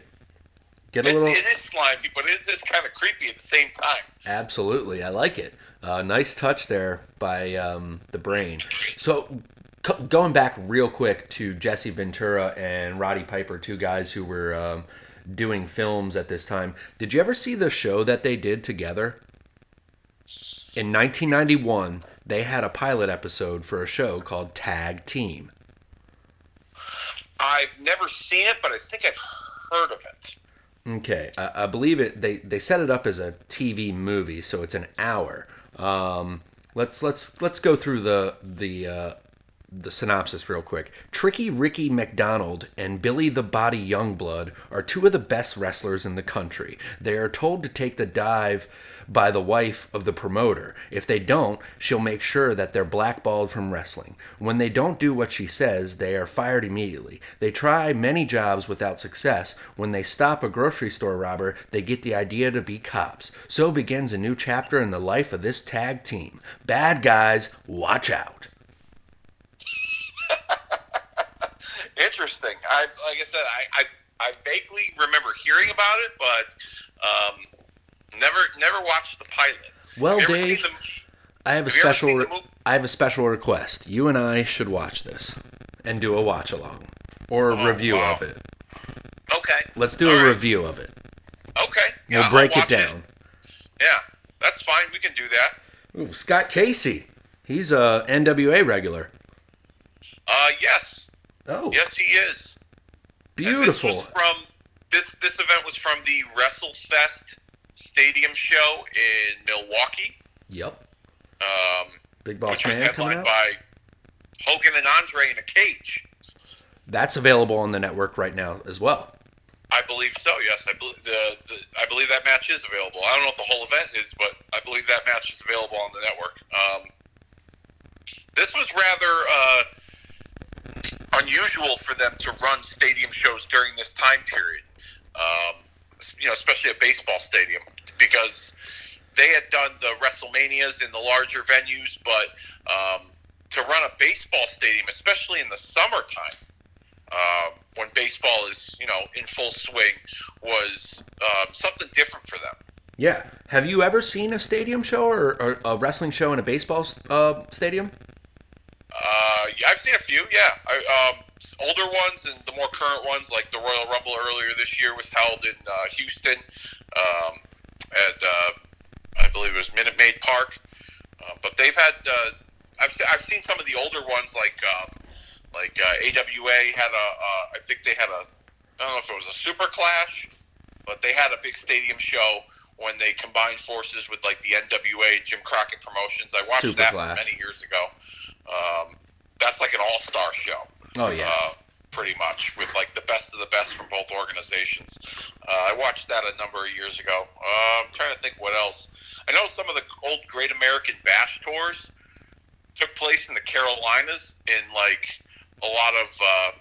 Get a It's, little. it is slimy, but it is kind of creepy at the same time. Absolutely, I like it. Uh, nice touch there by um, the brain. So, going back real quick to Jesse Ventura and Roddy Piper, two guys who were um, doing films at this time. Did you ever see the show that they did together? In 1991, they had a pilot episode for a show called Tag Team. I've never seen it, but I think I've heard of it. Okay, I, I believe it. They they set it up as a TV movie, so it's an hour. Um, let's let's let's go through the the uh, the synopsis real quick. Tricky Ricky McDonald and Billy the Body Youngblood are two of the best wrestlers in the country. They are told to take the dive by the wife of the promoter. If they don't, she'll make sure that they're blackballed from wrestling. When they don't do what she says, they are fired immediately. They try many jobs without success. When they stop a grocery store robber, they get the idea to be cops. So begins a new chapter in the life of this tag team. Bad guys, watch out. Interesting. I like I said, I, I I vaguely remember hearing about it, but um, never never watched the pilot. Well, Have Dave, the- I have a Have ever special re- I have a special request. You and I should watch this and do a watch along or a review Oh, wow. of it. okay. Let's do All a right. review of it. Okay. We'll I'll break it down. Yeah, that's fine. We can do that. Ooh, Scott Casey. He's a NWA regular. Uh, yes, Oh, yes, he is. And beautiful. This was from this. This event was from the WrestleFest Stadium show in Milwaukee, Yep. um, Big Boss Man coming headlined out. by Hogan and Andre in a cage. That's available on the network right now as well. I believe so. Yes, I believe the, the I believe that match is available. I don't know what the whole event is, but I believe that match is available on the network. Um, this was rather uh, unusual for them to run stadium shows during this time period. Um, you know, especially a baseball stadium, because they had done the WrestleManias in the larger venues, but um, to run a baseball stadium, especially in the summertime, um, when baseball is you know in full swing, was um, something different for them. Yeah. Have you ever seen a stadium show or, or a wrestling show in a baseball uh, stadium? Uh, yeah, I've seen a few. Yeah, I, um, older ones and the more current ones, like the Royal Rumble earlier this year, was held in uh, Houston, um, at uh, I believe it was Minute Maid Park. Uh, but they've had uh, I've I've seen some of the older ones like um, like uh, AWA had a uh, I think they had a I don't know if it was a Super Clash, but they had a big stadium show when they combined forces with like the NWA Jim Crockett Promotions. I watched Super that Clash. many years ago. Um, that's like an all-star show. Oh yeah. Uh, pretty much with like the best of the best from both organizations. Uh, I watched that a number of years ago. Uh, I'm trying to think what else. I know some of the old Great American Bash tours took place in the Carolinas in like a lot of uh,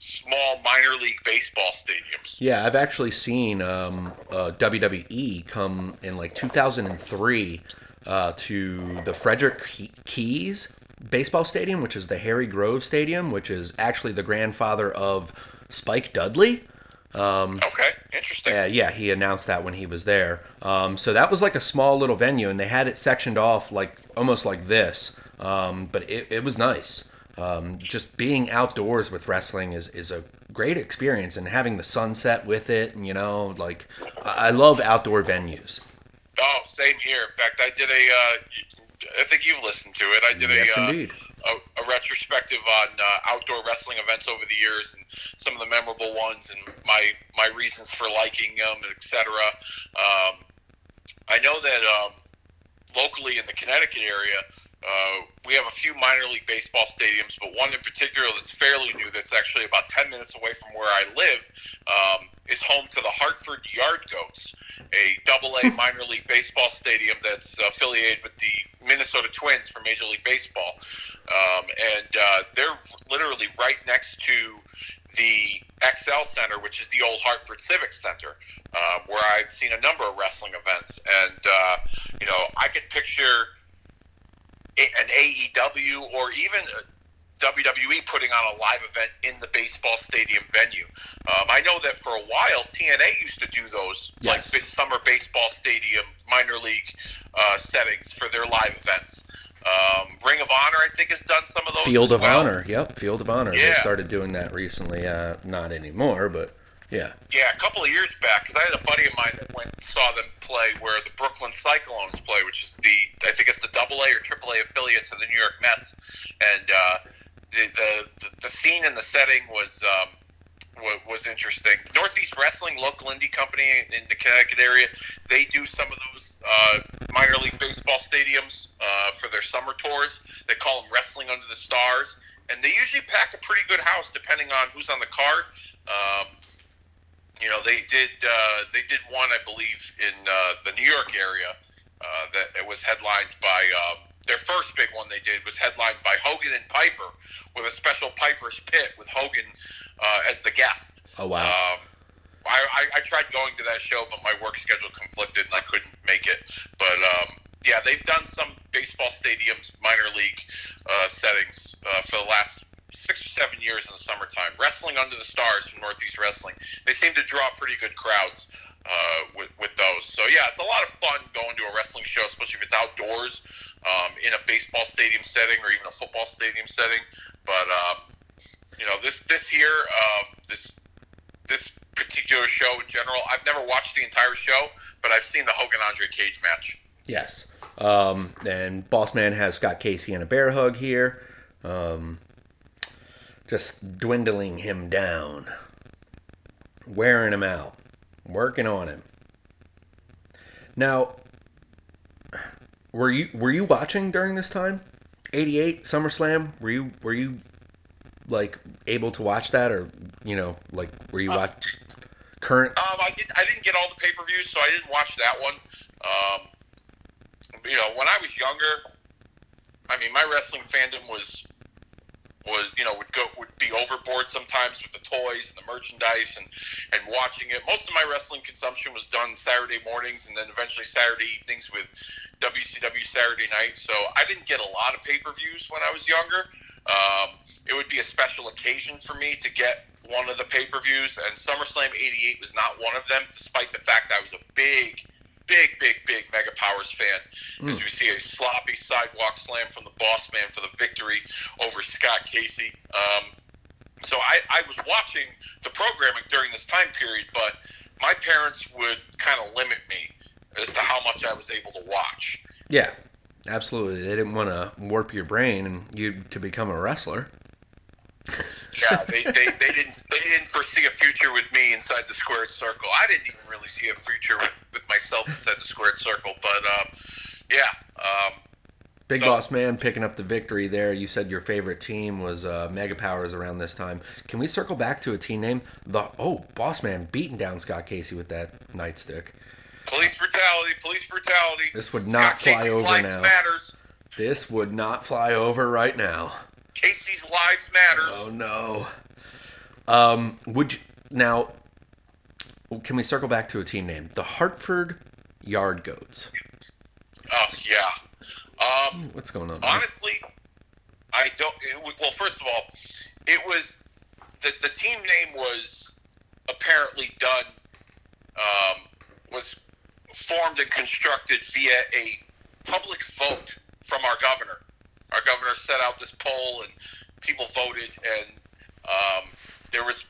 small minor league baseball stadiums. Yeah, I've actually seen um, uh, WWE come in like 2003 uh, to the Frederick Keys baseball stadium, which is the Harry Grove Stadium, which is actually the grandfather of Spike Dudley. Okay, interesting. Uh, yeah, he announced that when he was there. Um, so that was like a small little venue, and they had it sectioned off like almost like this. Um, but it, it was nice. Um, just being outdoors with wrestling is, is a great experience, and having the sunset with it, and you know, like I I love outdoor venues. Oh, same here. In fact, I did a. Uh, I think you've listened to it. I did Yes, a, uh, a a retrospective on uh, outdoor wrestling events over the years and some of the memorable ones and my my reasons for liking them, etc. Um, I know that um, locally in the Connecticut area, uh, we have a few minor league baseball stadiums, but one in particular that's fairly new, that's actually about 10 minutes away from where I live, um, is home to the Hartford Yard Goats, a double A [laughs] minor league baseball stadium that's affiliated with the Minnesota Twins for Major League Baseball. Um, and uh, they're literally right next to the XL Center, which is the old Hartford Civic Center, uh, where I've seen a number of wrestling events. And, uh, you know, I could picture an AEW or even WWE putting on a live event in the baseball stadium venue. Um, I know that for a while, TNA used to do those like Yes. big summer baseball stadium minor league uh, settings for their live events. Um, Ring of Honor, I think, has done some of those. Field of well. Honor, yep, Field of Honor. They started doing that recently. Uh, not anymore, but yeah. Yeah, a couple of years back, because I had a buddy of mine that went saw them play where the Brooklyn Cyclones play, which is the I think it's the Double A or Triple A affiliate to the New York Mets, and uh, the, the the scene and the setting was. Um, wa- was interesting. Northeast Wrestling, local indie company in, in the Connecticut area, they do some of those uh, minor league baseball stadiums uh, for their summer tours. They call them Wrestling Under the Stars, and they usually pack a pretty good house depending on who's on the card. Um, you know, they did uh, they did one, I believe, in uh, the New York area uh, that it was headlined by. Um, their first big one they did was headlined by Hogan and Piper with a special Piper's Pit with Hogan uh, as the guest. Oh wow. Um, I, I, I tried going to that show, but my work schedule conflicted and I couldn't make it. But um, yeah, they've done some baseball stadiums, minor league uh, settings uh, for the last six or seven years in the summertime. Wrestling Under the Stars from Northeast Wrestling. They seem to draw pretty good crowds uh, with, with those. So yeah, it's a lot of fun going to a wrestling show, especially if it's outdoors um, in a baseball stadium setting or even a football stadium setting. But um, you know, this this year, um, this this particular show in general, I've never watched the entire show, but I've seen the Hogan Andre Cage match. Yes. Um, and Boss Man has Scott Casey and a bear hug here. Um, just dwindling him down, wearing him out, working on him. Now, were you were you watching during this time? 88 SummerSlam? Were you were you like able to watch that or you know, like were you watch current Um, I did. I didn't get all the pay per views, so I didn't watch that one. Um, you know, when I was younger, I mean, my wrestling fandom was was you know would go would be overboard sometimes with the toys and the merchandise and and watching it. Most of my wrestling consumption was done Saturday mornings and then eventually Saturday evenings with WCW Saturday Night. So I didn't get a lot of pay per views when I was younger. Um, it would be a special occasion for me to get one of the pay per views, and SummerSlam '88 was not one of them, despite the fact I was a big, big, big, big Mega Powers fan. As we see a sloppy sidewalk slam from the Boss Man for the victory over Scott Casey. Um, so I, I was watching the programming during this time period, but my parents would kind of limit me as to how much I was able to watch. Yeah. Absolutely, they didn't want to warp your brain and you to become a wrestler. [laughs] Yeah, they, they, they didn't they didn't foresee a future with me inside the squared circle. I didn't even really see a future with, with myself inside the squared circle. But um, yeah, um, Big So- Boss Man picking up the victory there. You said your favorite team was uh, Mega Powers around this time. Can we circle back to a team name? The oh, Boss Man beating down Scott Casey with that nightstick. police brutality, police brutality. This would not Scott fly Casey's over now. Matters. This would not fly over right now. Casey's lives Matter. Oh no. Um, would you, now? Can we circle back to a team name? The Hartford Yard Goats. Oh yeah. Um, What's going on? there? honestly, I don't. It, well, first of all, it was the the team name was apparently done. Um, was formed and constructed via a public vote from our governor. Our governor set out this poll, and people voted, and um, there was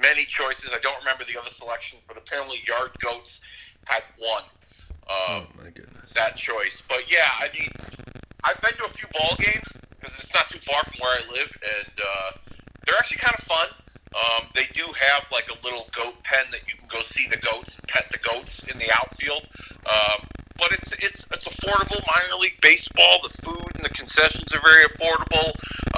many choices. I don't remember the other selections, but apparently Yard Goats had won. Oh Um, my goodness. that choice. But yeah, I mean, I've been to a few ball games because it's not too far from where I live, and uh, they're actually kind of fun. Um, they do have like a little goat pen that you can go see the goats, pet the goats in the outfield. Um, but it's it's it's affordable minor league baseball. The food and the concessions are very affordable.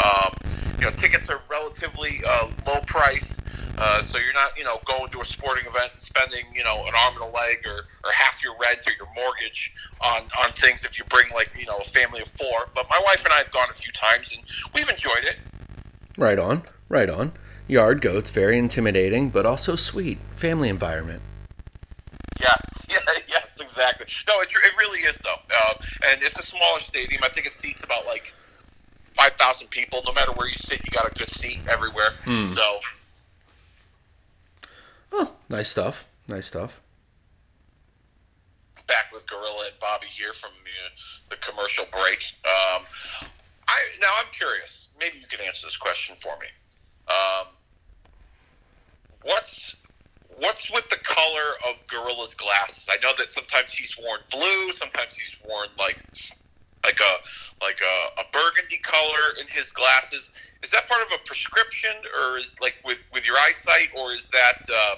Um, you know, tickets are relatively uh, low price. Uh, so you're not, you know, going to a sporting event and spending, you know, an arm and a leg or, or half your rent or your mortgage on, on things if you bring like, you know, a family of four. But my wife and I have gone a few times and we've enjoyed it. Right on, right on. Yard goats, very intimidating, but also sweet. Family environment. Yes, [laughs] yeah, yes, exactly. No, it, it really is though, uh, and it's a smaller stadium. I think it seats about like five thousand people. No matter where you sit, you got a good seat everywhere. So Oh, nice stuff. Nice stuff. back with Gorilla and Bobby here from uh, the commercial break. Um, I now I'm curious. Maybe you can answer this question for me. Um, what's what's with the color of Gorilla's glasses? I know that sometimes he's worn blue, sometimes he's worn like like a like a, a burgundy color in his glasses. Is that part of a prescription, or is like with with your eyesight, or is that uh,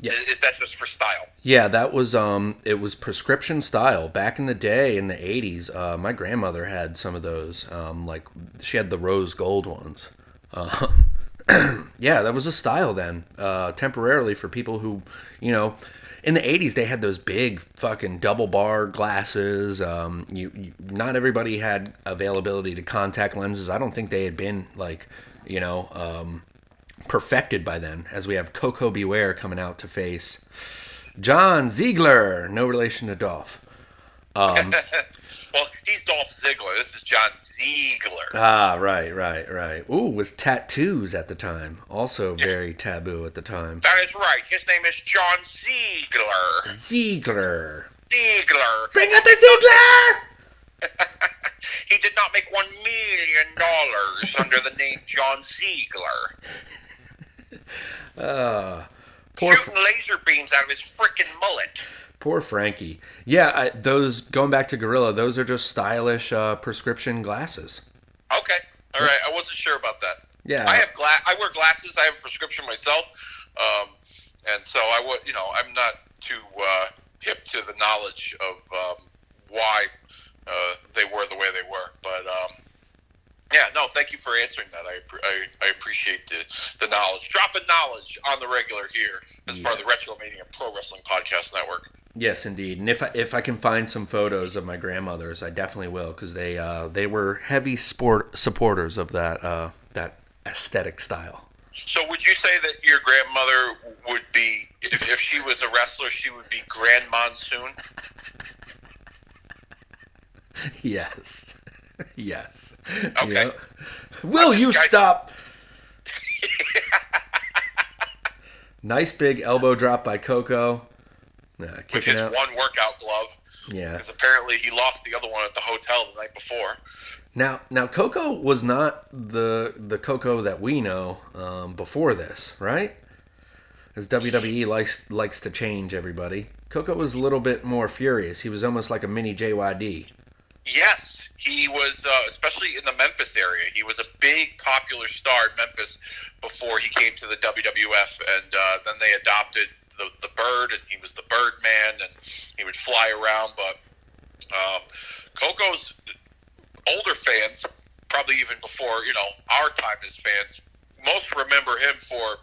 Yeah. is, that just for style? Yeah, that was um it was prescription style back in the day in the 80s. Uh, my grandmother had some of those um like she had the rose gold ones. [laughs] Um, [clears throat] yeah, that was a style then. Uh, temporarily for people who, you know, in the 80s they had those big fucking double bar glasses. Um, you, you not everybody had availability to contact lenses. I don't think they had been like, you know, um, perfected by then, as we have Koko B. Ware coming out to face John Ziegler, no relation to Dolph. [laughs] Well, he's Dolph Ziggler. This is John Ziegler. Ah, right, right, right. Ooh, with tattoos at the time, also very taboo at the time. That is right. His name is John Ziegler. Ziegler, Ziegler. bring out the Ziegler. [laughs] He did not make one million dollars under the name John Ziegler. [laughs] Poor, Shooting laser beams out of his freaking mullet. Poor Frankie. Yeah, I, those going back to Gorilla, those are just stylish uh, prescription glasses. Okay. All right. I wasn't sure about that. Yeah. I have gla- I wear glasses. I have a prescription myself. Um, and so I would, you know, I'm not too uh, hip to the knowledge of um, why uh, they were the way they were. But um, yeah, no, thank you for answering that. I, I, I appreciate the, the knowledge. Dropping knowledge on the regular here as part of the Retromania Pro Wrestling Podcast Network. Yes, indeed. And if I, if I can find some photos of my grandmothers, I definitely will because they uh, they were heavy sport supporters of that uh, that aesthetic style. So would you say that your grandmother would be, if, if she was a wrestler, she would be Grand Monsoon? [laughs] Yes, [laughs] yes. Okay. Yep. Will you guy- stop? [laughs] nice big elbow drop by Koko. Uh, With his out. one workout glove. Yeah. Because apparently he lost the other one at the hotel the night before. Now, now Koko was not the the Koko that we know um, before this, right? As WWE likes likes to change everybody. Coco was a little bit more furious. He was almost like a mini JYD. Yes, he was, uh, especially in the Memphis area. He was a big popular star in Memphis before he came to the WWF, and uh, then they adopted the the Bird, and he was the Bird Man, and he would fly around. But um, Koko's older fans, probably even before you know our time as fans, most remember him for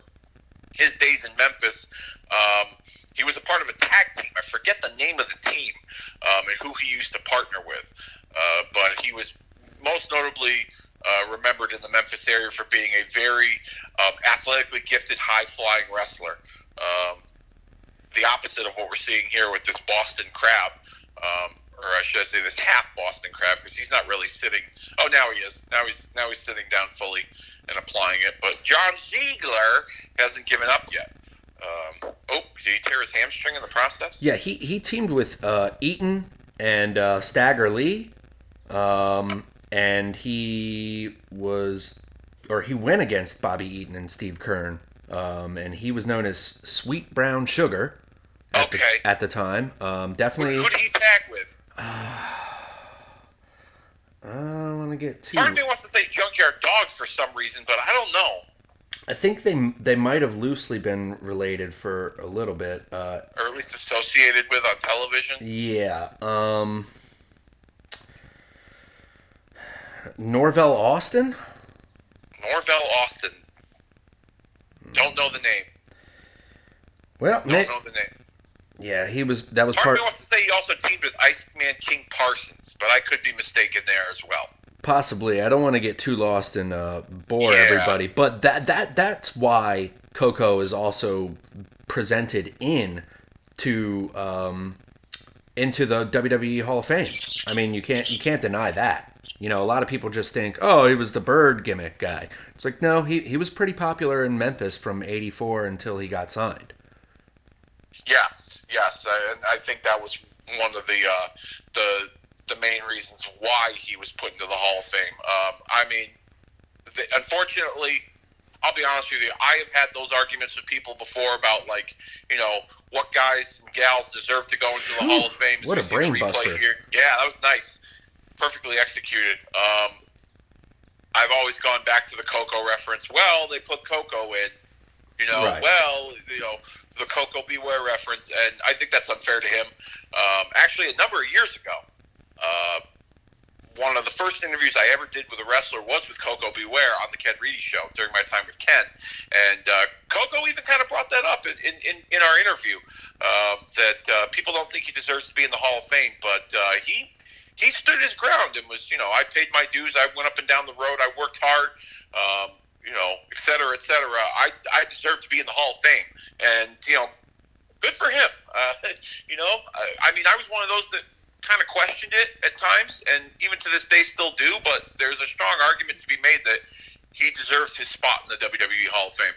his days in Memphis. Um, he was a part of a tag team. I forget the name of the team um, and who he used to partner with, uh, but he was most notably uh, remembered in the Memphis area for being a very um, athletically gifted, high flying wrestler. Um, the opposite of what we're seeing here with this Boston Crab. Um, or I should say this half Boston Crab, because he's not really sitting. Oh, now he is. Now he's now he's sitting down fully and applying it. But John Ziegler hasn't given up yet. Um, oh, did he tear his hamstring in the process? Yeah, he, he teamed with uh, Eaton and uh, Stagger Lee, um, and he was, or he went against Bobby Eaton and Steve Keirn, um, and he was known as Sweet Brown Sugar. At Okay. The, at the time, um, definitely. who did he tag with? I don't want to get too. Part of me wants to say Junkyard Dog for some reason, but I don't know. I think they they might have loosely been related for a little bit. Uh, Or at least associated with on television. yeah. Um, Norvell Austin. Norvell Austin. Don't know the name. Well, Don't Nick, know the name. Yeah, he was. That was Part part wants to say he also teamed with Iceman King Parsons, but I could be mistaken there as well. possibly. I don't want to get too lost and uh, bore Yeah. everybody, but that that that's why Koko is also presented in to um, into the WWE Hall of Fame. I mean, you can't you can't deny that. You know, a lot of people just think, oh, he was the bird gimmick guy. It's like, no, he, he was pretty popular in Memphis from '84 until he got signed. Yes, yes, I- and I think that was one of the uh, the the main reasons why he was put into the Hall of Fame. Um, I mean, the, unfortunately, I'll be honest with you. I have had those arguments with people before about like, you know, what guys and gals deserve to go into the Hall of Fame. what a brain buster. Here. Yeah, that was nice, perfectly executed. Um, I've always gone back to the Koko reference. Well, they put Koko in. You know, Right. well, you know, the Koko B. Ware reference, and I think that's unfair to him. Um, actually, a number of years ago, uh, one of the first interviews I ever did with a wrestler was with Koko B. Ware on the Ken Reedy show during my time with Ken, and uh, Koko even kind of brought that up in, in, in, our interview um, that uh, people don't think he deserves to be in the Hall of Fame, but uh, he he stood his ground and was, you know, I paid my dues. I went up and down the road. I worked hard, um, you know, et cetera, et cetera. I, I deserve to be in the Hall of Fame. And, you know, good for him. [laughs] Uh, you know, I, I mean, I was one of those that kind of questioned it at times, and even to this day still do, but there's a strong argument to be made that he deserves his spot in the WWE Hall of Fame.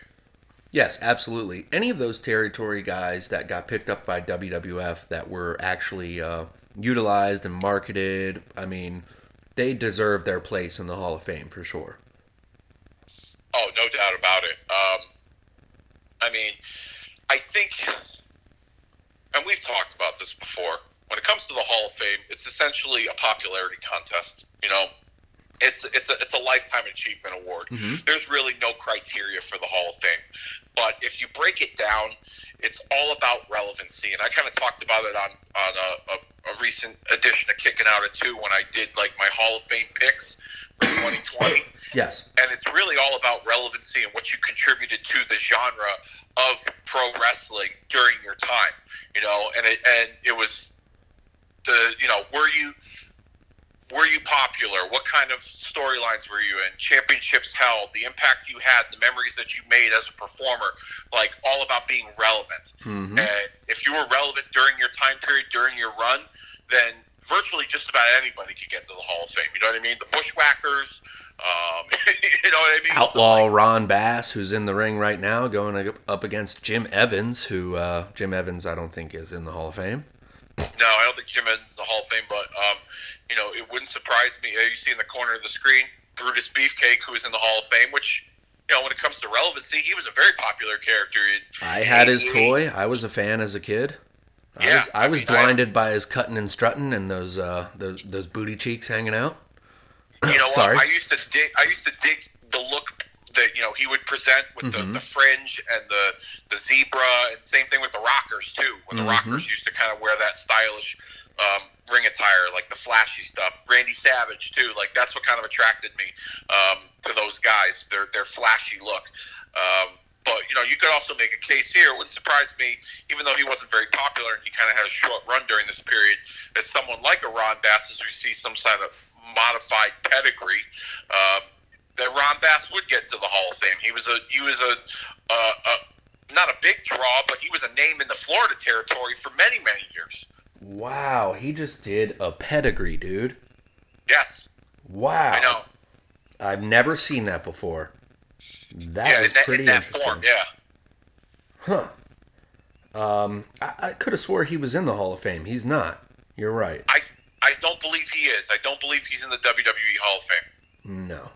Yes, absolutely. Any of those territory guys that got picked up by WWF that were actually uh, utilized and marketed, I mean, they deserve their place in the Hall of Fame for sure. Oh, no doubt about it. Um, I mean, I think, and we've talked about this before. When it comes to the Hall of Fame, it's essentially a popularity contest. You know, it's it's a it's a lifetime achievement award. There's really no criteria for the Hall of Fame, but if you break it down, it's all about relevancy. And I kind of talked about it on on a, a, a recent edition of Kicking Out at Two when I did like my Hall of Fame picks for 2020 Yes. and it's really all about relevancy and what you contributed to the genre of pro wrestling during your time. You know, and it and it was the you know were you were you popular? What kind of storylines were you in? Championships held, the impact you had, the memories that you made as a performer, like all about being relevant. Mhm. And if you were relevant during your time period, during your run, then virtually just about anybody could get into the Hall of Fame. You know what I mean? The Bushwhackers, um, [laughs] you know what I mean? So, Outlaw like, Ron Bass, who's in the ring right now, going up against Jim Evans, who uh, Jim Evans I don't think is in the Hall of Fame. no, I don't think Jim Evans is in the Hall of Fame, but um, you know, it wouldn't surprise me. uh, You see in the corner of the screen, Brutus Beefcake, who is in the Hall of Fame, which you know, when it comes to relevancy, he was a very popular character. I had his toy. I was a fan as a kid. I Yeah, was, I was mean, I- blinded by his cutting and strutting and those uh those those booty cheeks hanging out. You know [coughs] Sorry. what? I used to dig. I used to dig the look that you know he would present with Mm-hmm. the, the fringe and the the zebra, and same thing with the rockers too. When the Mm-hmm. rockers used to kind of wear that stylish um, ring attire, like the flashy stuff. Randy Savage too. Like that's what kind of attracted me um, to those guys. Their their flashy look. Um, but you know, you could also make a case here. It wouldn't surprise me, even though he wasn't very popular and he kind of had a short run during this period, that someone like a Ron Bass, as we see some kind of modified pedigree, um, that Ron Bass would get to the Hall of Fame. He was a he was a, uh, a not a big draw, but he was a name in the Florida territory for many many years. Wow, he just did a pedigree, dude. Yes, Wow. I know. I've never seen that before. That yeah, is in that, pretty in that interesting. form. Yeah. Huh. Um, I, I could have swore he was in the Hall of Fame. He's not. You're right. I I don't believe he is. I don't believe he's in the WWE Hall of Fame. No,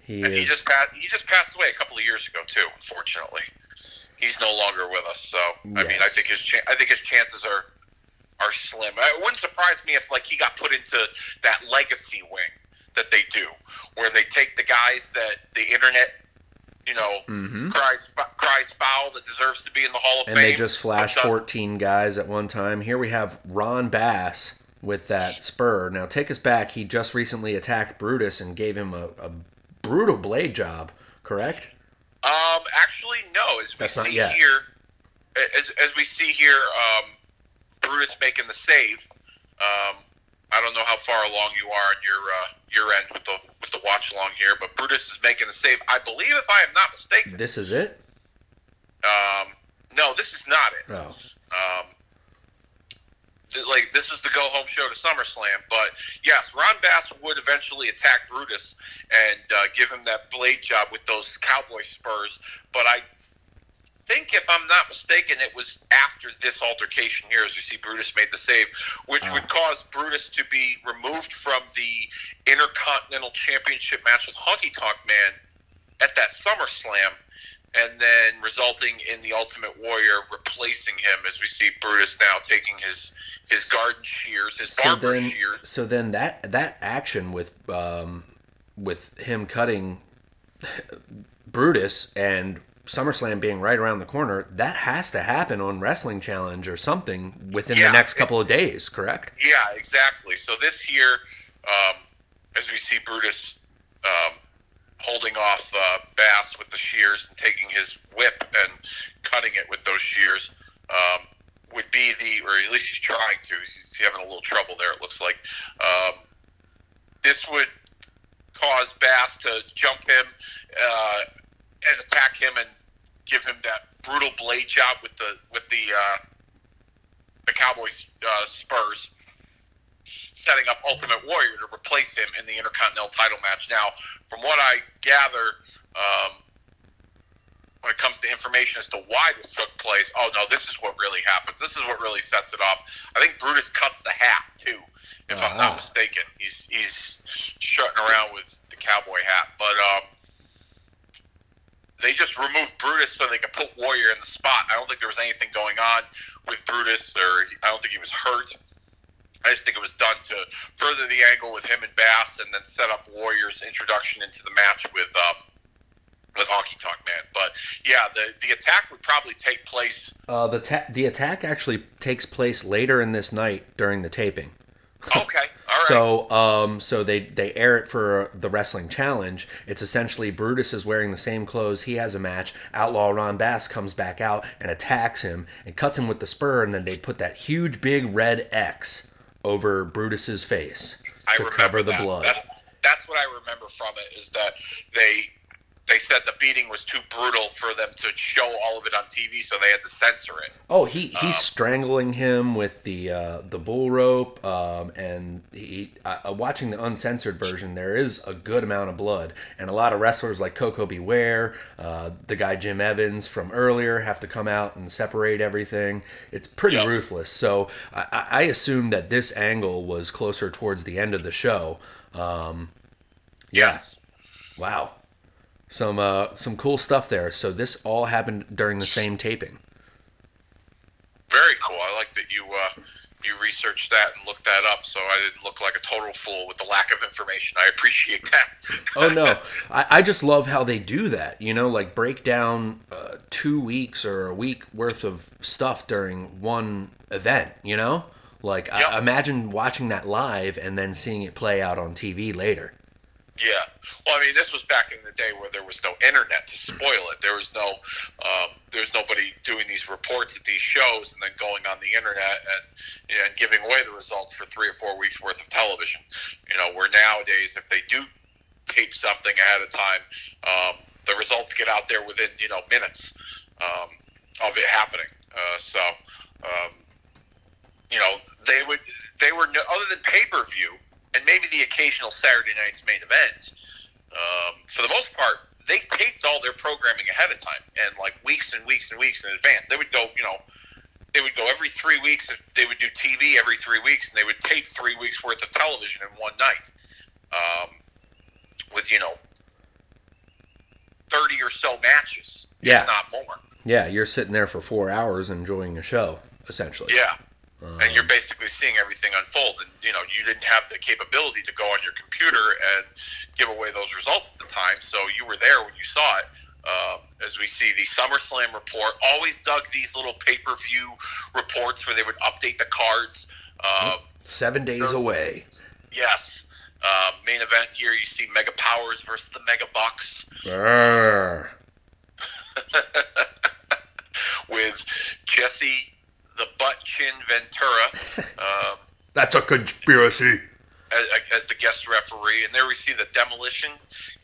he And he just passed. He just passed away a couple of years ago too. Unfortunately, he's no longer with us. So I mean, I think his cha- I think his chances are are slim. It wouldn't surprise me if like he got put into that legacy wing that they do, where they take the guys that the internet, you know, mm-hmm. cries cries foul that deserves to be in the Hall of and Fame. And they just flashed 14 guys at one time. Here we have Ron Bass with that spur. Now take us back. He just recently attacked Brutus and gave him a, a brutal blade job. Correct? Um, actually, no. As we That's see here, as, as we see here, um, Brutus making the save. Um, I don't know how far along you are in your uh, your end with the with the watch along here, but Brutus is making the save. I believe, if I am not mistaken. This is it. Um, no, this is not it. Oh, Um, th- like this is the go home show to SummerSlam, but yes, Ron Bass would eventually attack Brutus and uh, give him that blade job with those cowboy spurs. But I think, if I'm not mistaken, it was after this altercation here, as we see Brutus made the save, which Ah. would cause Brutus to be removed from the Intercontinental Championship match with Honky Tonk Man at that SummerSlam and then resulting in the Ultimate Warrior replacing him, as we see Brutus now taking his his garden shears, his so barber then, shears. so then that that action with um, with him cutting [laughs] Brutus and SummerSlam being right around the corner, that has to happen on Wrestling Challenge or something within Yeah, the next couple of days. Correct? Yeah, exactly. So this year, um, as we see Brutus um, holding off uh, Bass with the shears and taking his whip and cutting it with those shears, um, would be the, or at least he's trying to. He's, he's having a little trouble there. It looks like. Um, this would cause Bass to jump him uh, and attack him and give him that brutal blade job with the with the uh, the Cowboys uh, Spurs, setting up Ultimate Warrior to replace him in the Intercontinental title match. Now, from what I gather, um, when it comes to information as to why this took place, oh no, this is what really happens. This is what really sets it off. I think Brutus cuts the hat too, if I'm Ah. not mistaken. He's he's strutting around with the cowboy hat, but. Um, they just removed Brutus so they could put Warrior in the spot. I don't think there was anything going on with Brutus, or I don't think he was hurt. I just think it was done to further the angle with him and Bass, and then set up Warrior's introduction into the match with um, with Honky Tonk Man. But yeah, the the attack would probably take place. Uh, the ta- the attack actually takes place later in this night during the taping. Okay, all right. So, um, so they they air it for the wrestling challenge. It's essentially Brutus is wearing the same clothes. He has a match. Outlaw Ron Bass comes back out and attacks him and cuts him with the spur. And then they put that huge big red X over Brutus's face I to cover the that. blood. That's, that's what I remember from it is that they they said the beating was too brutal for them to show all of it on TV, so they had to censor it. Oh, he he's strangling him with the uh, the bull rope, um, and he uh, watching the uncensored version. There is a good amount of blood, and a lot of wrestlers like Koko B. Ware, uh, the guy Jim Evans from earlier, have to come out and separate everything. It's pretty Yep. ruthless. So I, I assume that this angle was closer towards the end of the show. Um, yeah. Yes. Wow. Some uh, some cool stuff there. So this all happened during the same taping. Very cool. I like that you uh, you researched that and looked that up, so I didn't look like a total fool with the lack of information. I appreciate that. oh [laughs] no, I, I just love how they do that. You know, like break down uh, two weeks or a week worth of stuff during one event. You know, like Yep. I, imagine watching that live and then seeing it play out on TV later. Yeah. Well, I mean, this was back in the day where there was no internet to spoil it. There was no, um, there's nobody doing these reports at these shows and then going on the internet and and giving away the results for three or four weeks worth of television. You know, where nowadays if they do tape something ahead of time, um, the results get out there within you know minutes um, of it happening. Uh, so. Um, you know, they would they were other than pay per view and maybe the occasional Saturday night's main event. Um, for the most part, they taped all their programming ahead of time and like weeks and weeks and weeks in advance. They would go, you know, they would go every three weeks. They would do TV every three weeks, and they would tape three weeks worth of television in one night, um, with you know thirty or so matches, Yeah. if not more. Yeah, you're sitting there for four hours enjoying a show, essentially. Yeah. And you're basically seeing everything unfold. And you know, you didn't have the capability to go on your computer and give away those results at the time, so you were there when you saw it. Um, as we see the SummerSlam report, always dug these little pay-per-view reports where they would update the cards. Um, Seven days Those- away. yes, um, main event here. You see Mega Powers versus the Mega Bucks [laughs] with Jesse the Butt Chin Ventura. [laughs] Um, That's a conspiracy. as, as the guest referee, and there we see the demolition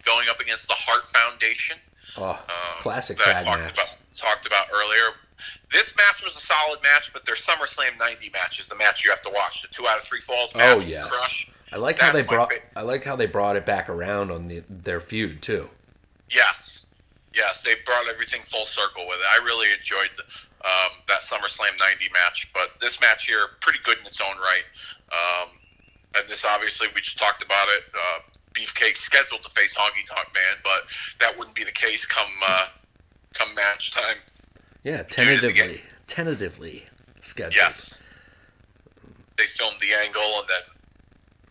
going up against the Hart Foundation. Oh, um, classic that I talked match. About, talked about earlier. This match was a solid match, but their SummerSlam 90 match is the match you have to watch. The two out of three falls match. Oh, yes. Crush. I like how they brought. favorite. I like how they brought it back around on the, their feud too. Yes, yes, they brought everything full circle with it. I really enjoyed the, um, that SummerSlam 90 match, but this match here pretty good in its own right. Um, and this obviously we just talked about it. Uh, Beefcake scheduled to face Honky Tonk Man, but that wouldn't be the case come uh, come match time. Yeah, Due to the tentatively, tentatively scheduled. Yes, they filmed the angle and then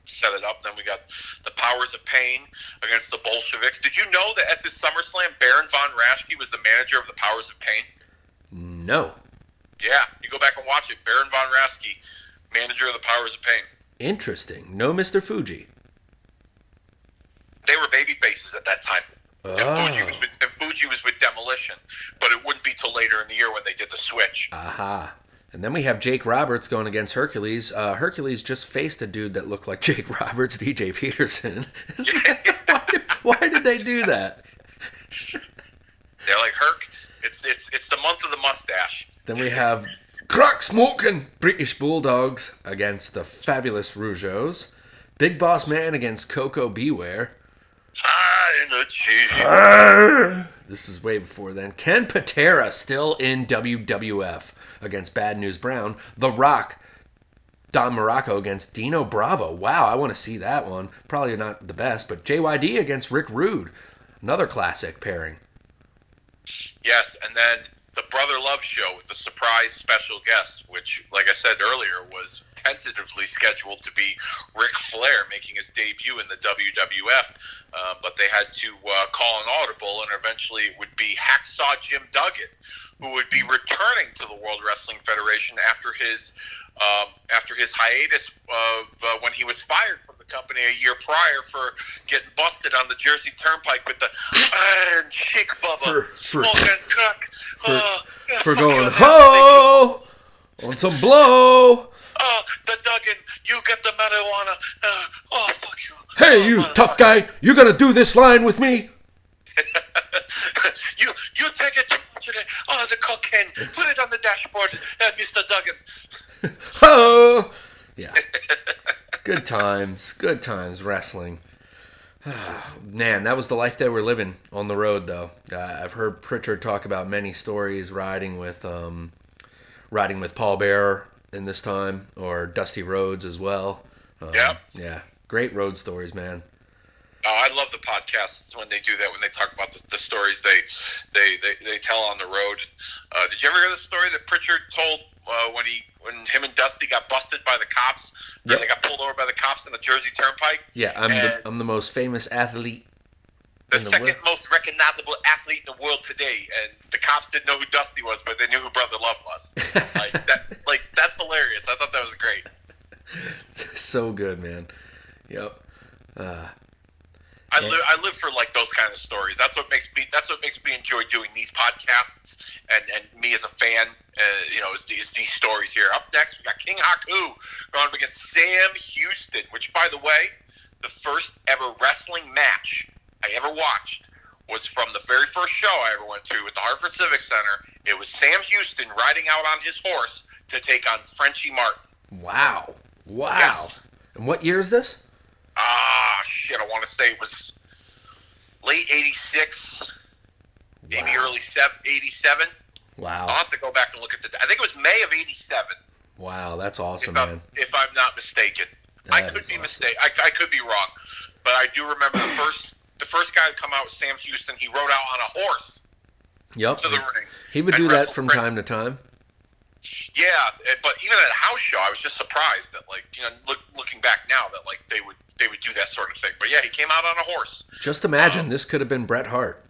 set it up. Then we got the Powers of Pain against the Bolsheviks. Did you know that at this SummerSlam, Baron von Raschke was the manager of the Powers of Pain? No, Yeah, you go back and watch it. Baron von Raschke, manager of the Powers of Pain. interesting. No, Mister Fuji. They were baby faces at that time. And, Fuji Oh, was with, and Fuji was with Demolition, but it wouldn't be till later in the year when they did the switch. aha. And then we have Jake Roberts going against Hercules. Uh, Hercules just faced a dude that looked like [laughs] Jake Roberts, DJ Peterson. [laughs] why, did, why did they do that? They're like Herc. It's it's it's the month of the mustache. Then we have crack smoking British Bulldogs against the fabulous Rougeaus. Big Boss Man against Koko B. Ware. This is way before then. Ken Patera still in WWF against Bad News Brown. The Rock, Don Muraco against Dino Bravo. Wow, I want to see that one. Probably not the best, but JYD against Rick Rude. Another classic pairing. Yes, and then the Brother Love show with the surprise special guest, which, like I said earlier, was tentatively scheduled to be Ric Flair making his debut in the WWF, uh, but they had to uh, call an audible, and eventually it would be Hacksaw Jim Duggan, who would be returning to the World Wrestling Federation after his um, after his hiatus of uh, when he was fired from the company a year prior for getting busted on the Jersey Turnpike with the Iron Sheik bubba For- for- smoking crack For, uh, for going, ho! On some blow! Oh, the Duggan, you get the marijuana. Uh, oh, fuck you. Hey, you Oh, tough guy, you gonna do this line with me? [laughs] you you take it today. Oh, the cocaine. Put it on the dashboard, uh, Mr. Duggan. [laughs] oh, Yeah. [laughs] Good times. Good times wrestling. [sighs] Man, that was the life they were living on the road, though. Uh, I've heard Prichard talk about many stories riding with, um, riding with Paul Bearer in this time, or Dusty Rhodes as well. Um, Yep. Yeah, great road stories, man. Oh, I love the podcasts when they do that. When they talk about the, the stories they, they they they tell on the road. Uh, did you ever hear the story that Prichard told uh, when he when him and Dusty got busted by the cops? Yep. They got pulled over by the cops in the Jersey Turnpike. Yeah, I'm the I'm the most famous athlete. The the second world. most recognizable athlete in the world today, and the cops didn't know who Dusty was, but they knew who Brother Love was. [laughs] like that, like that's hilarious. I thought that was great. so good, man. Yep. Uh, I Yeah. live, I live for like those kind of stories. That's what makes me. That's what makes me enjoy doing these podcasts, and, and me as a fan. Uh, you know, is, is these stories here. Up next, we got King Haku going up against Sam Houston. Which, by the way, the first ever wrestling match I ever watched was from the very first show I ever went to at the Hartford Civic Center. It was Sam Houston riding out on his horse to take on Frenchie Martin. wow. Wow. Yes. And what year is this? Ah, shit! I want to say it was late '86. maybe early '87. Wow. I'll have to go back and look at the. I think it was May of 87, Wow, that's awesome, if, I'm, man. if I'm not mistaken. I could be awesome. mistaken. I, I could be wrong, but I do remember the first the first guy to come out was Sam Houston. He rode out on a horse Yep. to the ring. He would do that from Fren- time to time. Yeah, eh, but even at a house show, I was just surprised that like you know look, looking back now that like they would they would do that sort of thing. But yeah, he came out on a horse. Just imagine this could have been Bret Hart.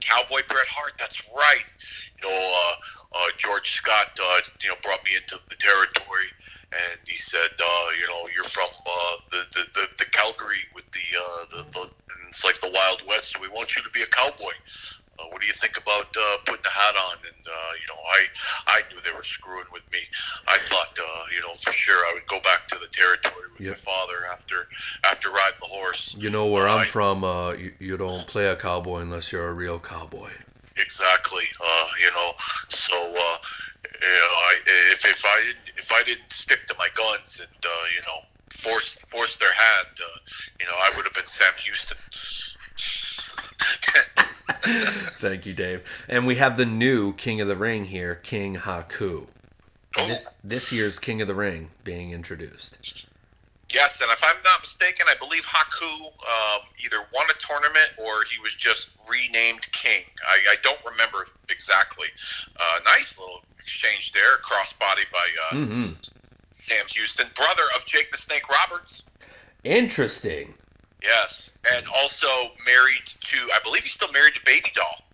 Cowboy Bret Hart. That's right. You know, uh, uh, George Scott, uh, you know, brought me into the territory, and he said, uh, you know, you're from uh, the, the, the the Calgary with the uh, the, the and it's like the Wild West, so we want you to be a cowboy. Uh, what do you think about uh, putting a hat on? And uh, you know, I I knew they were screwing with me. I thought, uh, you know, for sure I would go back to the territory with Yep. my father after after riding the horse. You know where I'm Right. from. Uh, you, you don't play a cowboy unless you're a real cowboy. Exactly. Uh, you know, so uh, you know, I, if if I didn't if I didn't stick to my guns and uh, you know force force their hand, uh, you know, I would have been Sam Houston. [laughs] Thank you, Dave. And we have the new King of the Ring here, King Haku. Oh. This, this year's King of the Ring being introduced. Yes, and if I'm not mistaken, I believe Haku um, either won a tournament or he was just renamed king. I, I don't remember exactly. Uh, nice little exchange there, crossbody by uh, hmm Sam Houston, brother of Jake the Snake Roberts. Interesting. Yes, and also married to, I believe he's still married to Baby Doll.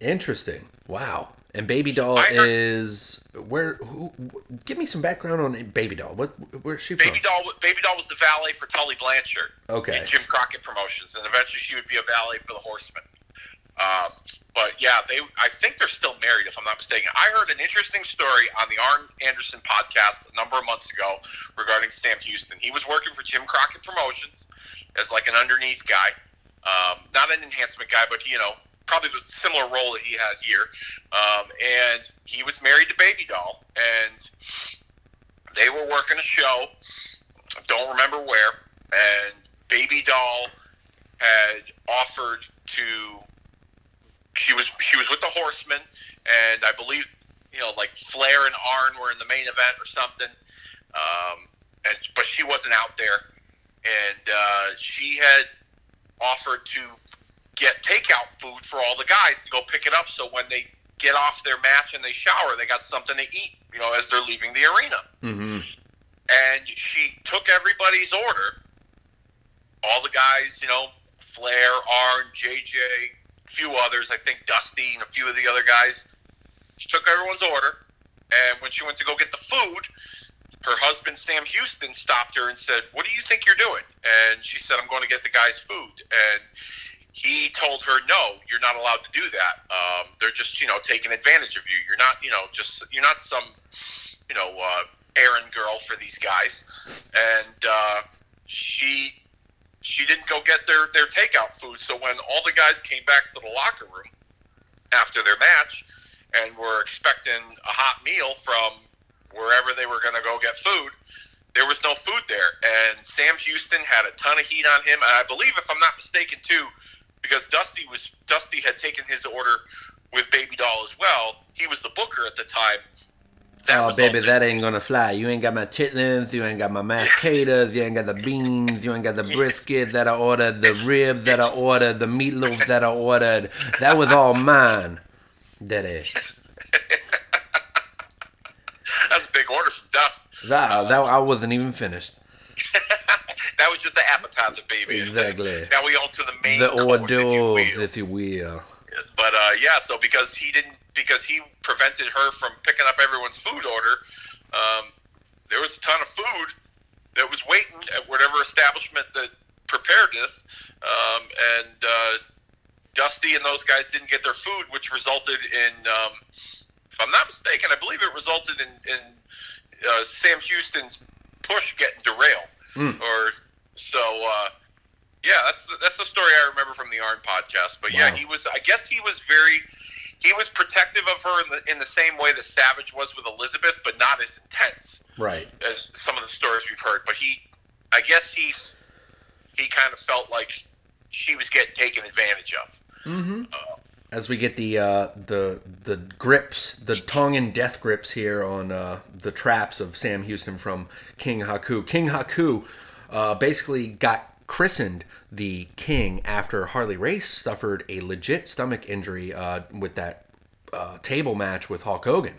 Interesting. Wow. And Baby Doll heard- is where? Who? Give me some background on Baby Doll. What? Where's she from? Baby Doll, Baby Doll was the valet for Tully Blanchard Okay. in Jim Crockett Promotions, and eventually she would be a valet for the Horsemen. Um, but yeah, they I think they're still married, if I'm not mistaken. I heard an interesting story on the Arn Anderson podcast a number of months ago regarding Sam Houston. He was working for Jim Crockett Promotions as like an underneath guy, um, not an enhancement guy, but you know probably the similar role that he had here. Um, and he was married to Baby Doll, and they were working a show. I don't remember where, and Baby Doll had offered to. She was she was with the Horsemen, and I believe you know like Flair and Arn were in the main event or something. Um, and but she wasn't out there, and uh, she had offered to get takeout food for all the guys to go pick it up. So when they get off their match and they shower, they got something to eat. You know, as they're leaving the arena hmm and she took everybody's order. All the guys, you know, Flair, Arn, JJ, few others, I think Dusty and a few of the other guys. She took everyone's order, and when she went to go get the food, her husband Sam Houston stopped her and said, "What do you think you're doing?" And she said, "I'm going to get the guys' food." And he told her, "No, you're not allowed to do that. Um, they're just, you know, taking advantage of you. You're not, you know, just you're not some, you know, uh, errand girl for these guys." And uh, she she didn't go get their their takeout food. So when all the guys came back to the locker room after their match and were expecting a hot meal from wherever they were going to go get food, there was no food there. And Sam Houston had a ton of heat on him. And I believe, if I'm not mistaken, too, because Dusty was Dusty had taken his order with Baby Doll as well. He was the booker at the time. That oh, baby, that ain't gonna fly. You ain't got my chitlins, you ain't got my mashed [laughs] potatoes, you ain't got the beans, you ain't got the brisket that I ordered, the ribs that I ordered, the meatloaf that I ordered. That was all mine. Daddy. [laughs] That's a big order from Duff. That, that I wasn't even finished. [laughs] That was just the appetizer, baby. Exactly. Now we on to the main The hors if you d'oeuvres, will. if you will. But uh, yeah, so because he didn't, because he prevented her from picking up everyone's food order, um, there was a ton of food that was waiting at whatever establishment that prepared this, um, and uh, Dusty and those guys didn't get their food, which resulted in, um, if I'm not mistaken, I believe it resulted in, in uh, Sam Houston's push getting derailed, Mm. or so. Uh, yeah, that's that's the story I remember from the Arn podcast. But yeah, he was. I guess he was very. He was protective of her in the in the same way that Savage was with Elizabeth, but not as intense Right. as some of the stories we've heard. But he, I guess he, he kind of felt like she was getting taken advantage of. Mm-hmm. As we get the uh, the the grips, the Tongan death grips here on uh, the traps of Sam Houston from King Haku. King Haku uh, basically got christened the king after Harley Race suffered a legit stomach injury uh, with that uh, table match with Hulk Hogan.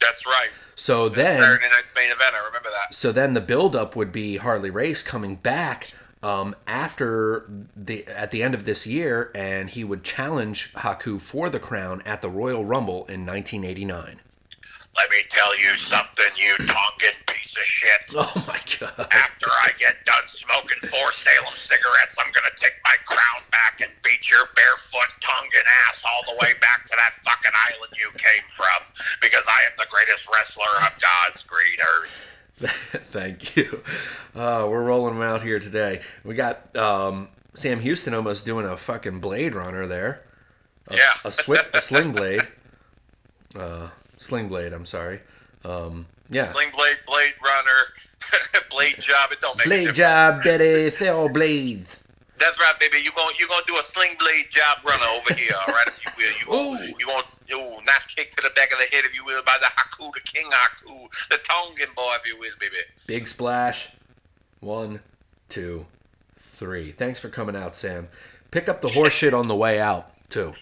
That's right. So then, Saturday night's main event. I remember that. so then the buildup would be Harley Race coming back um, after the at the end of this year, and he would challenge Haku for the crown at the Royal Rumble in 1989. Let me tell you something, you Tongan piece of shit. [laughs] Oh my god! After I get done smoking four Salem cigarettes, I'm gonna take my crown back and beat your barefoot Tongan ass all the way back to that fucking island you came from, because I am the greatest wrestler of God's green earth. [laughs] Thank you. Uh, we're rolling them out here today. We got um, Sam Houston almost doing a fucking Blade Runner there. A, Yeah. a, a sling [laughs] blade. Uh, sling blade. I'm sorry. Um, yeah. Sling blade, blade runner, [laughs] blade job. It don't make Blade job, Betty. Sell blades. That's right, baby. You going you gonna do a sling blade job runner over here, all right? If you will, you gonna Ooh. you gonna ooh, nice kick to the back of the head, if you will, by the Haku, the King Haku, the Tongan boy, if you will, baby. Big splash. One, two, three. Thanks for coming out, Sam. Pick up the horse shit on the way out, too.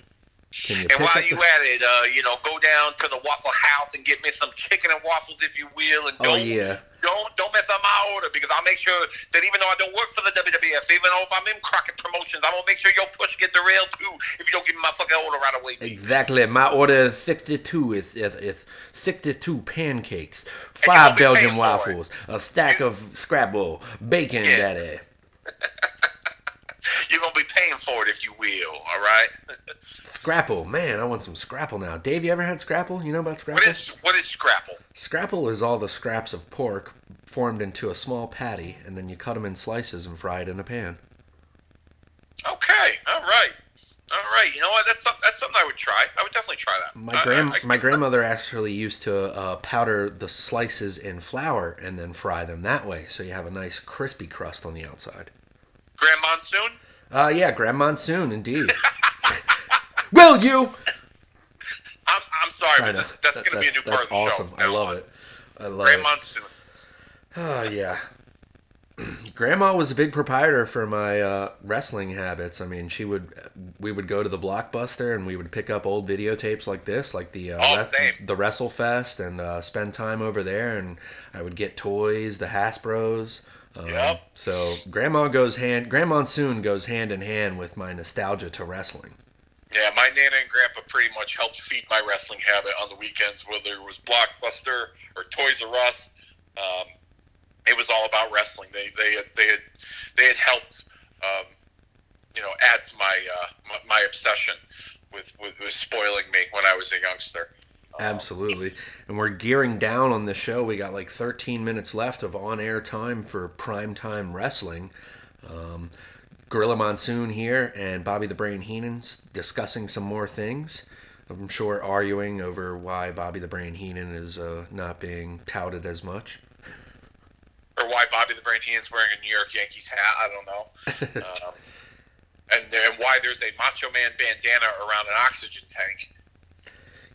You And while you the- at it, uh, you know, go down to the Waffle House and get me some chicken and waffles, if you will, and Oh, don't yeah. don't don't mess up my order because I'll make sure that even though I don't work for the WWF, even though if I'm in Crockett Promotions, I'm gonna make sure your push get derailed too if you don't give me my fucking order right away. baby. Exactly. My order is 62. Is is, is 62 pancakes, five Belgian waffles, a stack of Scrapple, bacon, Yeah. daddy. [laughs] You're gonna be paying for it if you will. All right. [laughs] Scrapple. Man, I want some Scrapple now. Dave, you ever had Scrapple? You know about Scrapple? what is what is Scrapple? Scrapple is all the scraps of pork formed into a small patty, and then you cut them in slices and fry it in a pan. Okay. All right. All right. You know what? That's that's something I would try. I would definitely try that. My I- grand I- I- my grandmother actually used to uh, powder the slices in flour and then fry them that way, so you have a nice crispy crust on the outside. Grand Monsoon. Uh, yeah, Grand Monsoon, indeed. [laughs] Will you? I'm, I'm sorry, but this, that's That- going to be a new part that's of the awesome. show. I love it. I love Grand it. Monsoon. Oh yeah. [clears throat] Grandma was a big proprietor for my uh, wrestling habits. I mean, she would we would go to the Blockbuster and we would pick up old videotapes like this, like the uh, Oh, same. the WrestleFest, and uh, spend time over there. And I would get toys, the Hasbro's. Um, Yep. So Grandma goes hand grandma soon goes hand in hand with my nostalgia to wrestling. Yeah, my nana and grandpa pretty much helped feed my wrestling habit on the weekends, whether it was Blockbuster or Toys R Us. Um, it was all about wrestling. They they had, they had they had helped, um, you know, add to my, uh, my my obsession with, with with spoiling me when I was a youngster. Absolutely. And we're gearing down on the show. We got like 13 minutes left of on air time for prime time wrestling. Um, Gorilla Monsoon here and Bobby the Brain Heenan discussing some more things. I'm sure arguing over why Bobby the Brain Heenan is uh, not being touted as much. Or why Bobby the Brain Heenan's wearing a New York Yankees hat? I don't know. [laughs] um, and and why there's a Macho Man bandana around an oxygen tank?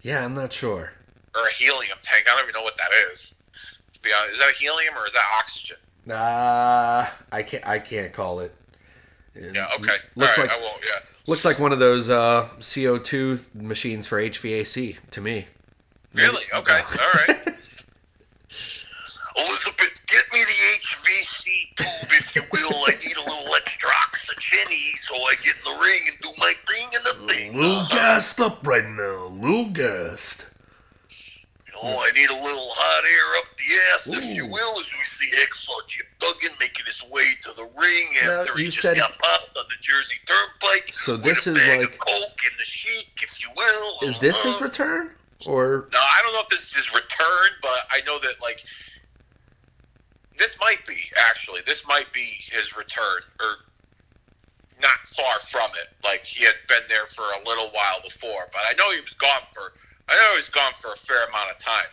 Yeah, I'm not sure. or a helium tank. I don't even know what that is. To be honest, is that helium or is that oxygen? Uh, I can't. I can't call it. Yeah. Okay. Looks right. like I won't. Yeah. looks like one of those uh, CO2 machines for HVAC to me. Really? Okay. All right. [laughs] Elizabeth, get me the Tube, if you will. I need a little extra oxygen so I get in the ring and do my thing in the thing. Little gassed up right now. A Little gassed. Oh, I need a little hot air up the ass, if you will, as we see Hacksaw Jim Duggan making his way to the ring Now, after he you just said- got popped on the Jersey Turnpike. So this a is like- coke and the Sheik, if you will. Is this his Uh-huh. return or? No, I don't know if this is his return, but I know that like this might be actually this might be his return, or not far from it. Like he had been there for a little while before, but I know he was gone for I know he was gone for a fair amount of time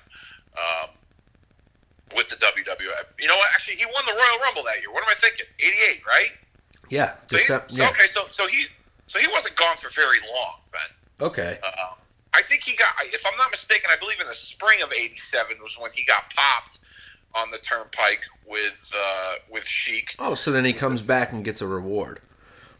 um, with the WWF. You know what? Actually, he won the Royal Rumble that year. What am I thinking? Eighty-eight, right? Yeah. So he- Decem- so, yeah. Okay, so so he so he wasn't gone for very long, Ben. Okay. Uh, I think he got, if I'm not mistaken, I believe in the spring of '87 was when he got popped on the turnpike with uh, with Sheik. Oh, so then he comes back and gets a reward.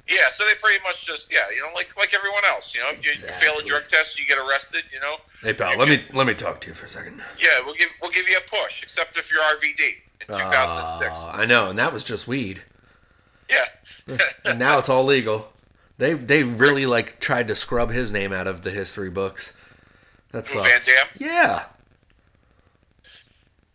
Yeah, so they pretty much just, yeah, you know, like like everyone else, you know, if you, you fail a drug test, you get arrested, you know. Hey pal, let me let me talk to you for a second. Yeah, we'll give we'll give you a push, except if you're RVD in 2006. Uh, I know, and that was just weed. yeah. [laughs] And now it's all legal. They they really like tried to scrub his name out of the history books. That's. Van Damme? Yeah.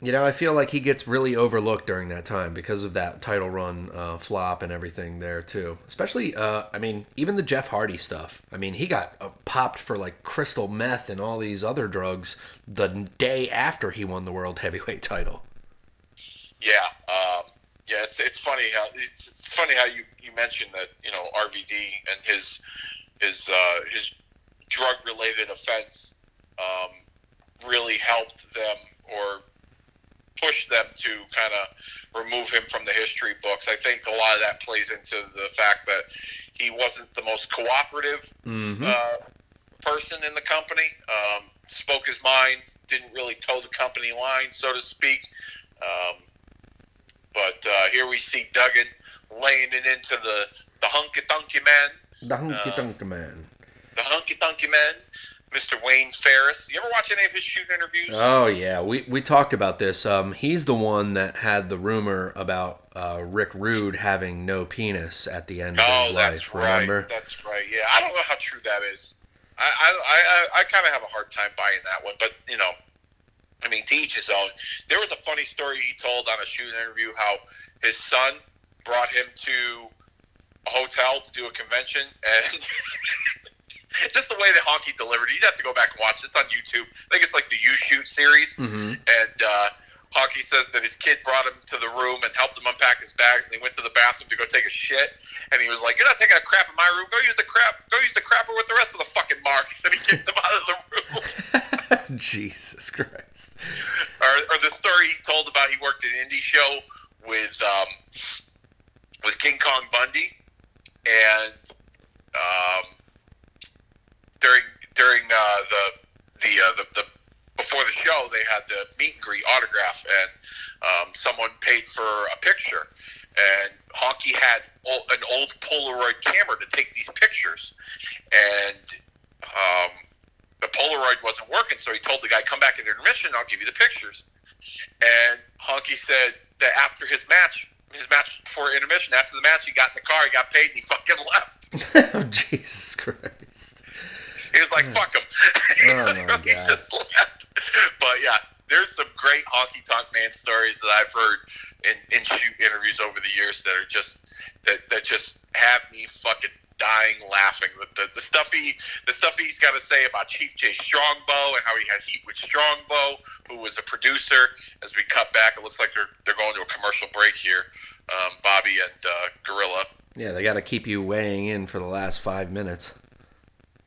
You know, I feel like he gets really overlooked during that time because of that title run uh, flop and everything there too. Especially, uh, I mean, even the Jeff Hardy stuff. I mean, he got uh, popped for like crystal meth and all these other drugs the day after he won the world [laughs] heavyweight title. Yeah, um, yeah. It's it's funny how it's, it's funny how you, you mentioned that you know RVD and his his uh, his drug related offense um, really helped them or pushed them to kind of remove him from the history books. I think a lot of that plays into the fact that he wasn't the most cooperative Mm-hmm. uh, person in the company. Um, spoke his mind, didn't really toe the company line, so to speak. Um, but uh, here we see Duggan laying it into the the hunky dunky man, the hunky uh, dunky man. the hunky dunky man, Mr. Wayne Farris. You ever watch any of his shoot interviews? Oh yeah, we we talked about this. Um, he's the one that had the rumor about uh, Rick Rude having no penis at the end of oh, his life. right. Remember? That's right. Yeah, I don't know how true that is. I I I, I kind of have a hard time buying that one, but you know. I mean, to each his own. There was a funny story he told on a shoot interview how his son brought him to a hotel to do a convention, and [laughs] [laughs] just the way that Honky delivered it, you'd have to go back and watch. It's on YouTube. I think it's like the You Shoot series, hmm and uh, Honky says that his kid brought him to the room and helped him unpack his bags, and he went to the bathroom to go take a shit, and he was like, "You're not taking a crap in my room. Go use the crap. Go use the crapper with the rest of the fucking marks." And he kicked him [laughs] out of the room. [laughs] Jesus Christ. or, or the story he told about he worked an indie show with um, with King Kong Bundy, and um, during during uh, the the, uh, the the before the show they had the meet and greet autograph, and um, someone paid for a picture. And Honky had an old Polaroid camera to take these pictures, and um, the Polaroid wasn't working, so he told the guy, "Come back at intermission, I'll give you the pictures." And Honky said that after his match, his match before intermission, after the match, he got in the car, he got paid, and he fucking left. [laughs] oh, Jesus Christ. He was like, "Fuck him." [laughs] Oh, my [laughs] he just left. But yeah, there's some great honky tonk man stories that I've heard in, in shoot interviews over the years that are just that, that just have me fucking dying laughing. The, the, the stuff he the stuff he's got to say about Chief Jay Strongbow and how he had heat with Strongbow, who was a producer. As we cut back, it looks like they're they're going to a commercial break here. Um, Bobby and uh, Gorilla. Yeah, they got to keep you weighing in for the last five minutes.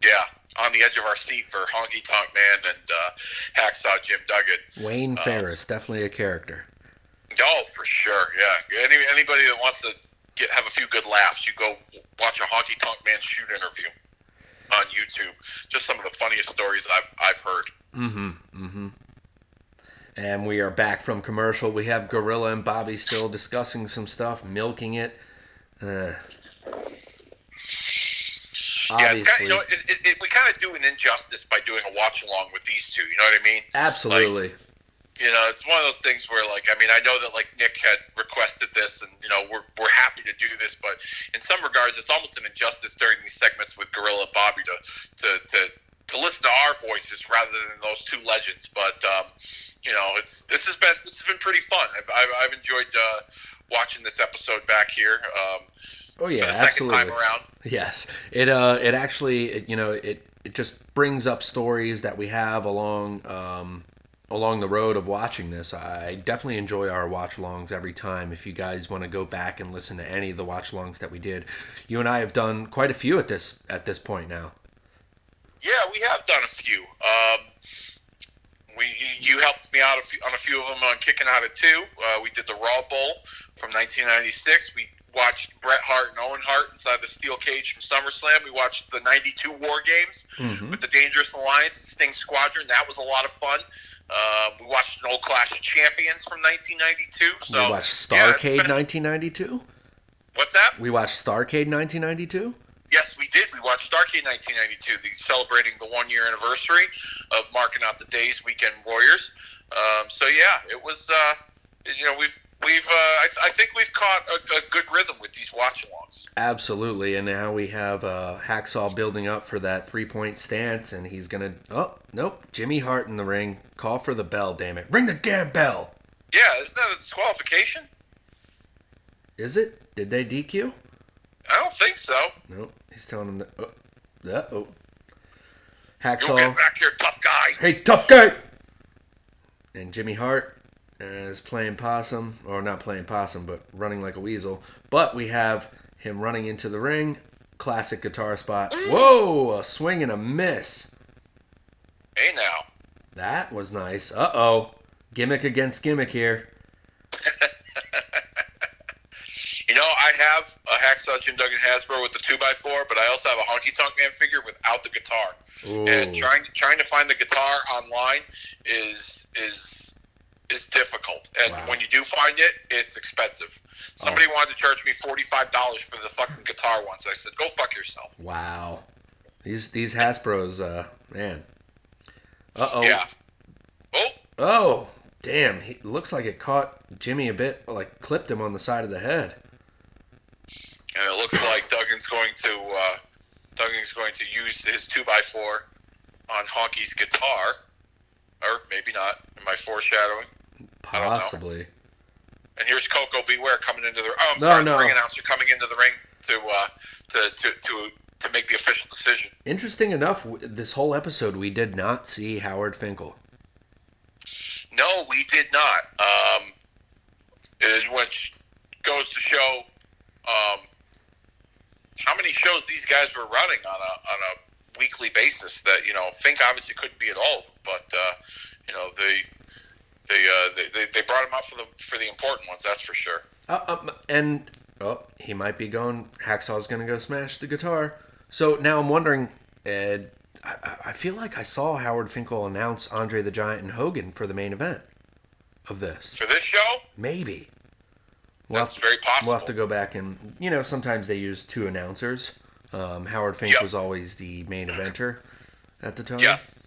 Yeah, on the edge of our seat for Honky Tonk Man and uh, Hacksaw Jim Duggan. Wayne Farris, definitely a character. Oh, for sure. Yeah. Any, anybody that wants to get have a few good laughs, you go watch a Honky Tonk Man shoot interview. on YouTube. Just some of the funniest stories I've I've heard. Mm-hmm. Mm-hmm. And we are back from commercial. We have Gorilla and Bobby still discussing some stuff, milking it. Uh, yeah, it's kind of, you know, it, it, it, we kind of do an injustice by doing a watch along with these two. You know what I mean? Absolutely. Like, you know, it's one of those things where, like, I mean, I know that like Nick had requested this, and you know, we're we're happy to do this, but in some regards, it's almost an injustice during these segments with Gorilla and Bobby to to to to listen to our voices rather than those two legends. But um, you know, it's this has been this has been pretty fun. I've I've, I've enjoyed uh, watching this episode back here. Um, oh yeah, absolutely. Yes, it uh it actually you know it it just brings up stories that we have along um along the road of watching this. I definitely enjoy our watch alongs every time. If you guys want to go back and listen to any of the watch alongs that we did, you and I have done quite a few at this at this point now. Yeah, we have done a few. Um, we you helped me out a few, on a few of them on kicking out of two. Uh, we did the Raw Bowl from 1996. We watched Bret Hart and Owen Hart inside the steel cage from SummerSlam. We watched the '92 War Games mm-hmm. with the Dangerous Alliance, Sting Squadron. That was a lot of fun. Uh, we watched an old Clash of Champions from 1992. So we watched Starcade yeah, 1992. What's that? We watched Starcade 1992. Yes, we did. We watched Starcade 1992, the, celebrating the one year anniversary of marking out the days Weekend Warriors. Um, so yeah, it was. Uh, you know, we've we've uh, I, I, think we've caught a, a, good rhythm with these watch-alongs. Absolutely, and now we have uh, Hacksaw building up for that three-point stance, and he's gonna. Oh nope, Jimmy Hart in the ring. Call for the bell, damn it! Ring the damn bell. Yeah, isn't that a disqualification? Is it? Did they DQ? I don't think so. Nope. He's telling him that. Oh, that, oh. Hacksaw. You'll get back here, tough guy. Hey, tough guy. And Jimmy Hart is playing possum, or not playing possum, but running like a weasel. But we have him running into the ring. Classic guitar spot. Whoa, a swing and a miss. Hey now. That was nice. Uh oh. Gimmick against gimmick here. [laughs] you know, I have a Hacksaw Jim Duggan Hasbro with the 2x4, but I also have a Honky Tonk Man figure without the guitar. Ooh. And trying trying to find the guitar online is is is difficult, and wow. when you do find it, it's expensive. Somebody oh. wanted to charge me forty five dollars for the fucking guitar once. I said, "Go fuck yourself." Wow, these these Hasbro's, uh, man. Uh oh. Yeah. Oh. Oh, damn! He looks like it caught Jimmy a bit, like clipped him on the side of the head. And it looks like Duggan's going to uh, Duggan's going to use his two x four on Honky's guitar, or maybe not. Am I foreshadowing? Possibly. And here's Koko B. Ware coming into the. Oh, no, sorry, no. the ring announcer coming into the ring to uh, to to to to make the official decision. Interesting enough, this whole episode we did not see Howard Finkel. No, we did not. Um, which goes to show um, how many shows these guys were running on a on a weekly basis. That you know, Fink obviously couldn't be at all but uh, you know the they, uh, they, they, brought him up for the for the important ones. That's for sure. Uh, um, and oh, he might be going. Hacksaw's going to go smash the guitar. So now I'm wondering. Ed, I, I feel like I saw Howard Finkel announce Andre the Giant and Hogan for the main event of this. For this show? Maybe. We'll That's have, very possible. We'll have to go back and you know sometimes they use two announcers. Um, Howard Fink yep. was always the main eventer at the time. Yes.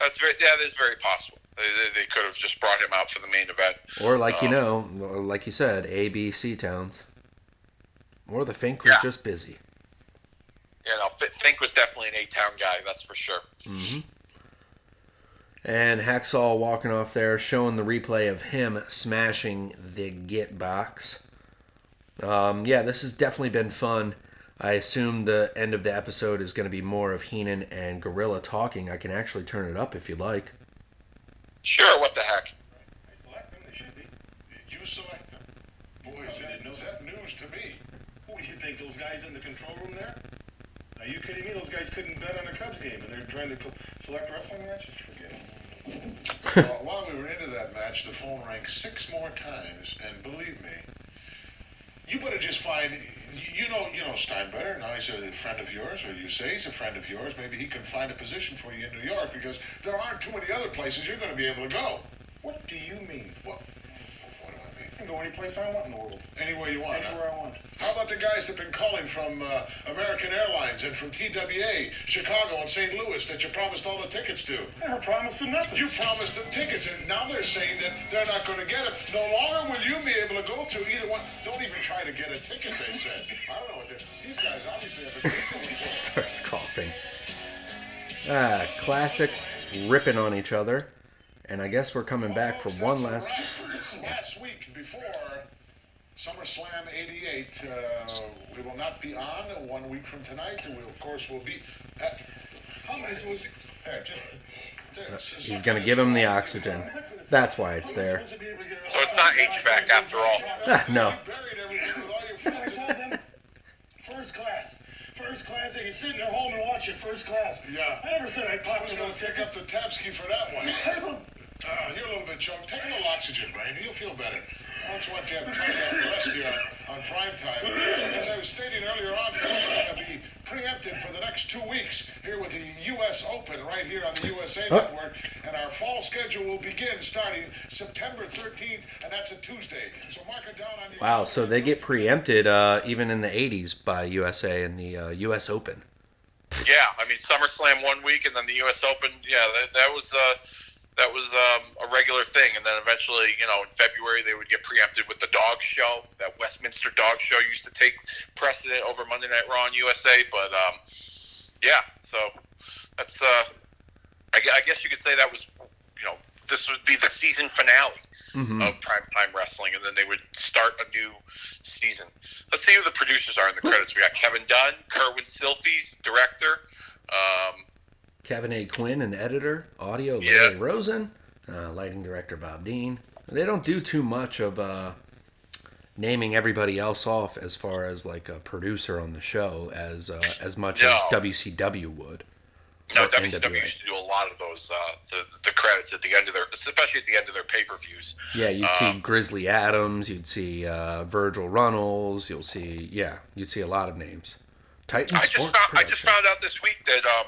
That's very yeah, that is very possible. They, they, could have just brought him out for the main event. Or like um, you know, like you said, A, B, C towns. Or the Fink was yeah. just busy. Yeah, no, Fink was definitely an A town guy. That's for sure. Mm-hmm. And Hacksaw walking off there, showing the replay of him smashing the Get Box. Um, yeah, this has definitely been fun. I assume the end of the episode is going to be more of Heenan and Gorilla talking. I can actually turn it up if you like. Sure, what the heck? I select them, they should be. You select them? Boy, is that, is that news to me. What do you think, those guys in the control room there? Are you kidding me? Those guys couldn't bet on a Cubs game, and they're trying to select wrestling matches? Forget it. [laughs] well, while we were into that match, the phone rang six more times, and believe me, you better just find You know, you know Steinbrenner. Now he's a friend of yours, or you say he's a friend of yours. Maybe he can find a position for you in New York because there aren't too many other places you're going to be able to go. What do you mean? What? What do I mean? I can go any place I want in the world. Anywhere you want. huh? Anywhere I want. How about the guys that've been calling from uh, American Airlines and from TWA, Chicago and St. Louis that you promised all the tickets to? I never promised them nothing. You promised them tickets, and now they're saying that they're not going to get them. No longer will you be able to go through either one. Don't even try to get a ticket, they said. [laughs] I don't know what they're... These guys obviously have a [laughs] Starts coughing. Ah, classic ripping on each other. And I guess we're coming back for one last. Last week before SummerSlam 88, uh, we will not be on one week from tonight. We, of course, will be... At, how am I supposed to... There, just... there, He's gonna give him the oxygen. That's why it's there. So it's not HVAC after all. Ah, [laughs] no. Buried everything with all your I friends. told them, first class. First class, they can sit in their home and watch it first class. Yeah. I never said I'd pop to going to pick up the Tapsky for that one? [laughs] Uh, you're a little bit choked. Take a little oxygen, Brian. You'll feel better. I don't want you to have cardiac arrest here on, on prime time. [laughs] As I was stating earlier on, folks, we're going to be for the next two weeks here with the U.S. Open right here on the USA Oh. Network. And our fall schedule will begin starting September 13th, and that's a Tuesday. So mark it down on your Wow, so they get preempted uh, even in the 80s by USA and the uh, US Open. Yeah, I mean SummerSlam one week, and then the U.S. Open. Yeah, that, that was uh, that was um, a regular thing, and then eventually, you know, in February they would get preempted with the Dog Show. That Westminster Dog Show used to take precedent over Monday Night Raw on USA, but um, yeah, so that's uh, I, I guess you could say that was, you know, this would be the season finale of primetime wrestling, and then they would start a new season. Let's see who the producers are in the credits. We got Kevin Dunn, Kerwin Silfies, director. Um, Kevin A. Quinn, an editor, audio, Yeah. Larry Rosen, uh, lighting director Bob Dean. They don't do too much of uh, naming everybody else off as far as like a producer on the show as uh, as much No. as WCW would. no, WCW NWA. used to do a lot of those, uh, the, the credits at the end of their, especially at the end of their pay per views. Yeah, you'd Uh, see Grizzly Adams, you'd see uh, Virgil Runnels, you'll see yeah, you'd see a lot of names. Titan I just found, I just found out this week that um,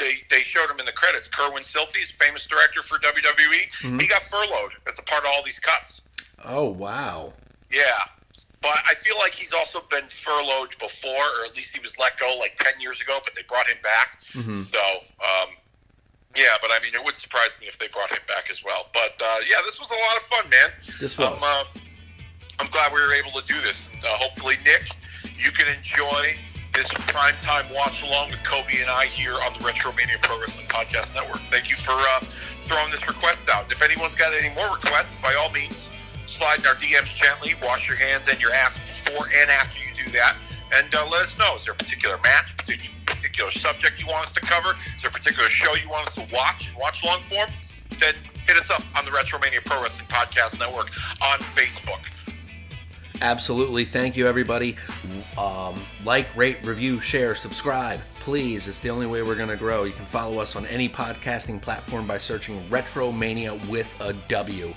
they they showed him in the credits. Kerwin Silfies, famous director for WWE, Mm-hmm. he got furloughed as a part of all these cuts. Oh wow. Yeah. But I feel like he's also been furloughed before, or at least he was let go like 10 years ago, but they brought him back. Mm-hmm. So, um, yeah, but I mean, it would surprise me if they brought him back as well. But uh, yeah, this was a lot of fun, man. This was. uh, I'm glad we were able to do this. Uh, hopefully, Nick, you can enjoy this is primetime watch along with Kobe and I here on the Retromania Pro Wrestling Podcast Network. Thank you for uh, throwing this request out. If anyone's got any more requests, by all means, slide in our DMs gently. Wash your hands and your ass before and after you do that. And uh, let us know. Is there a particular match, particular subject you want us to cover? Is there a particular show you want us to watch and watch long form? Then hit us up on the Retromania Pro Wrestling Podcast Network on Facebook. Absolutely. Thank you, everybody. Um, like, rate, review, share, subscribe. Please. It's the only way we're going to grow. You can follow us on any podcasting platform by searching Retromania with a W.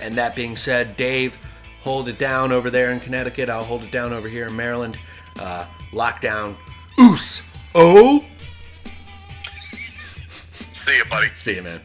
And that being said, Dave, hold it down over there in Connecticut. I'll hold it down over here in Maryland. Uh, lockdown. Oos. Oh. See you, buddy. See you, man.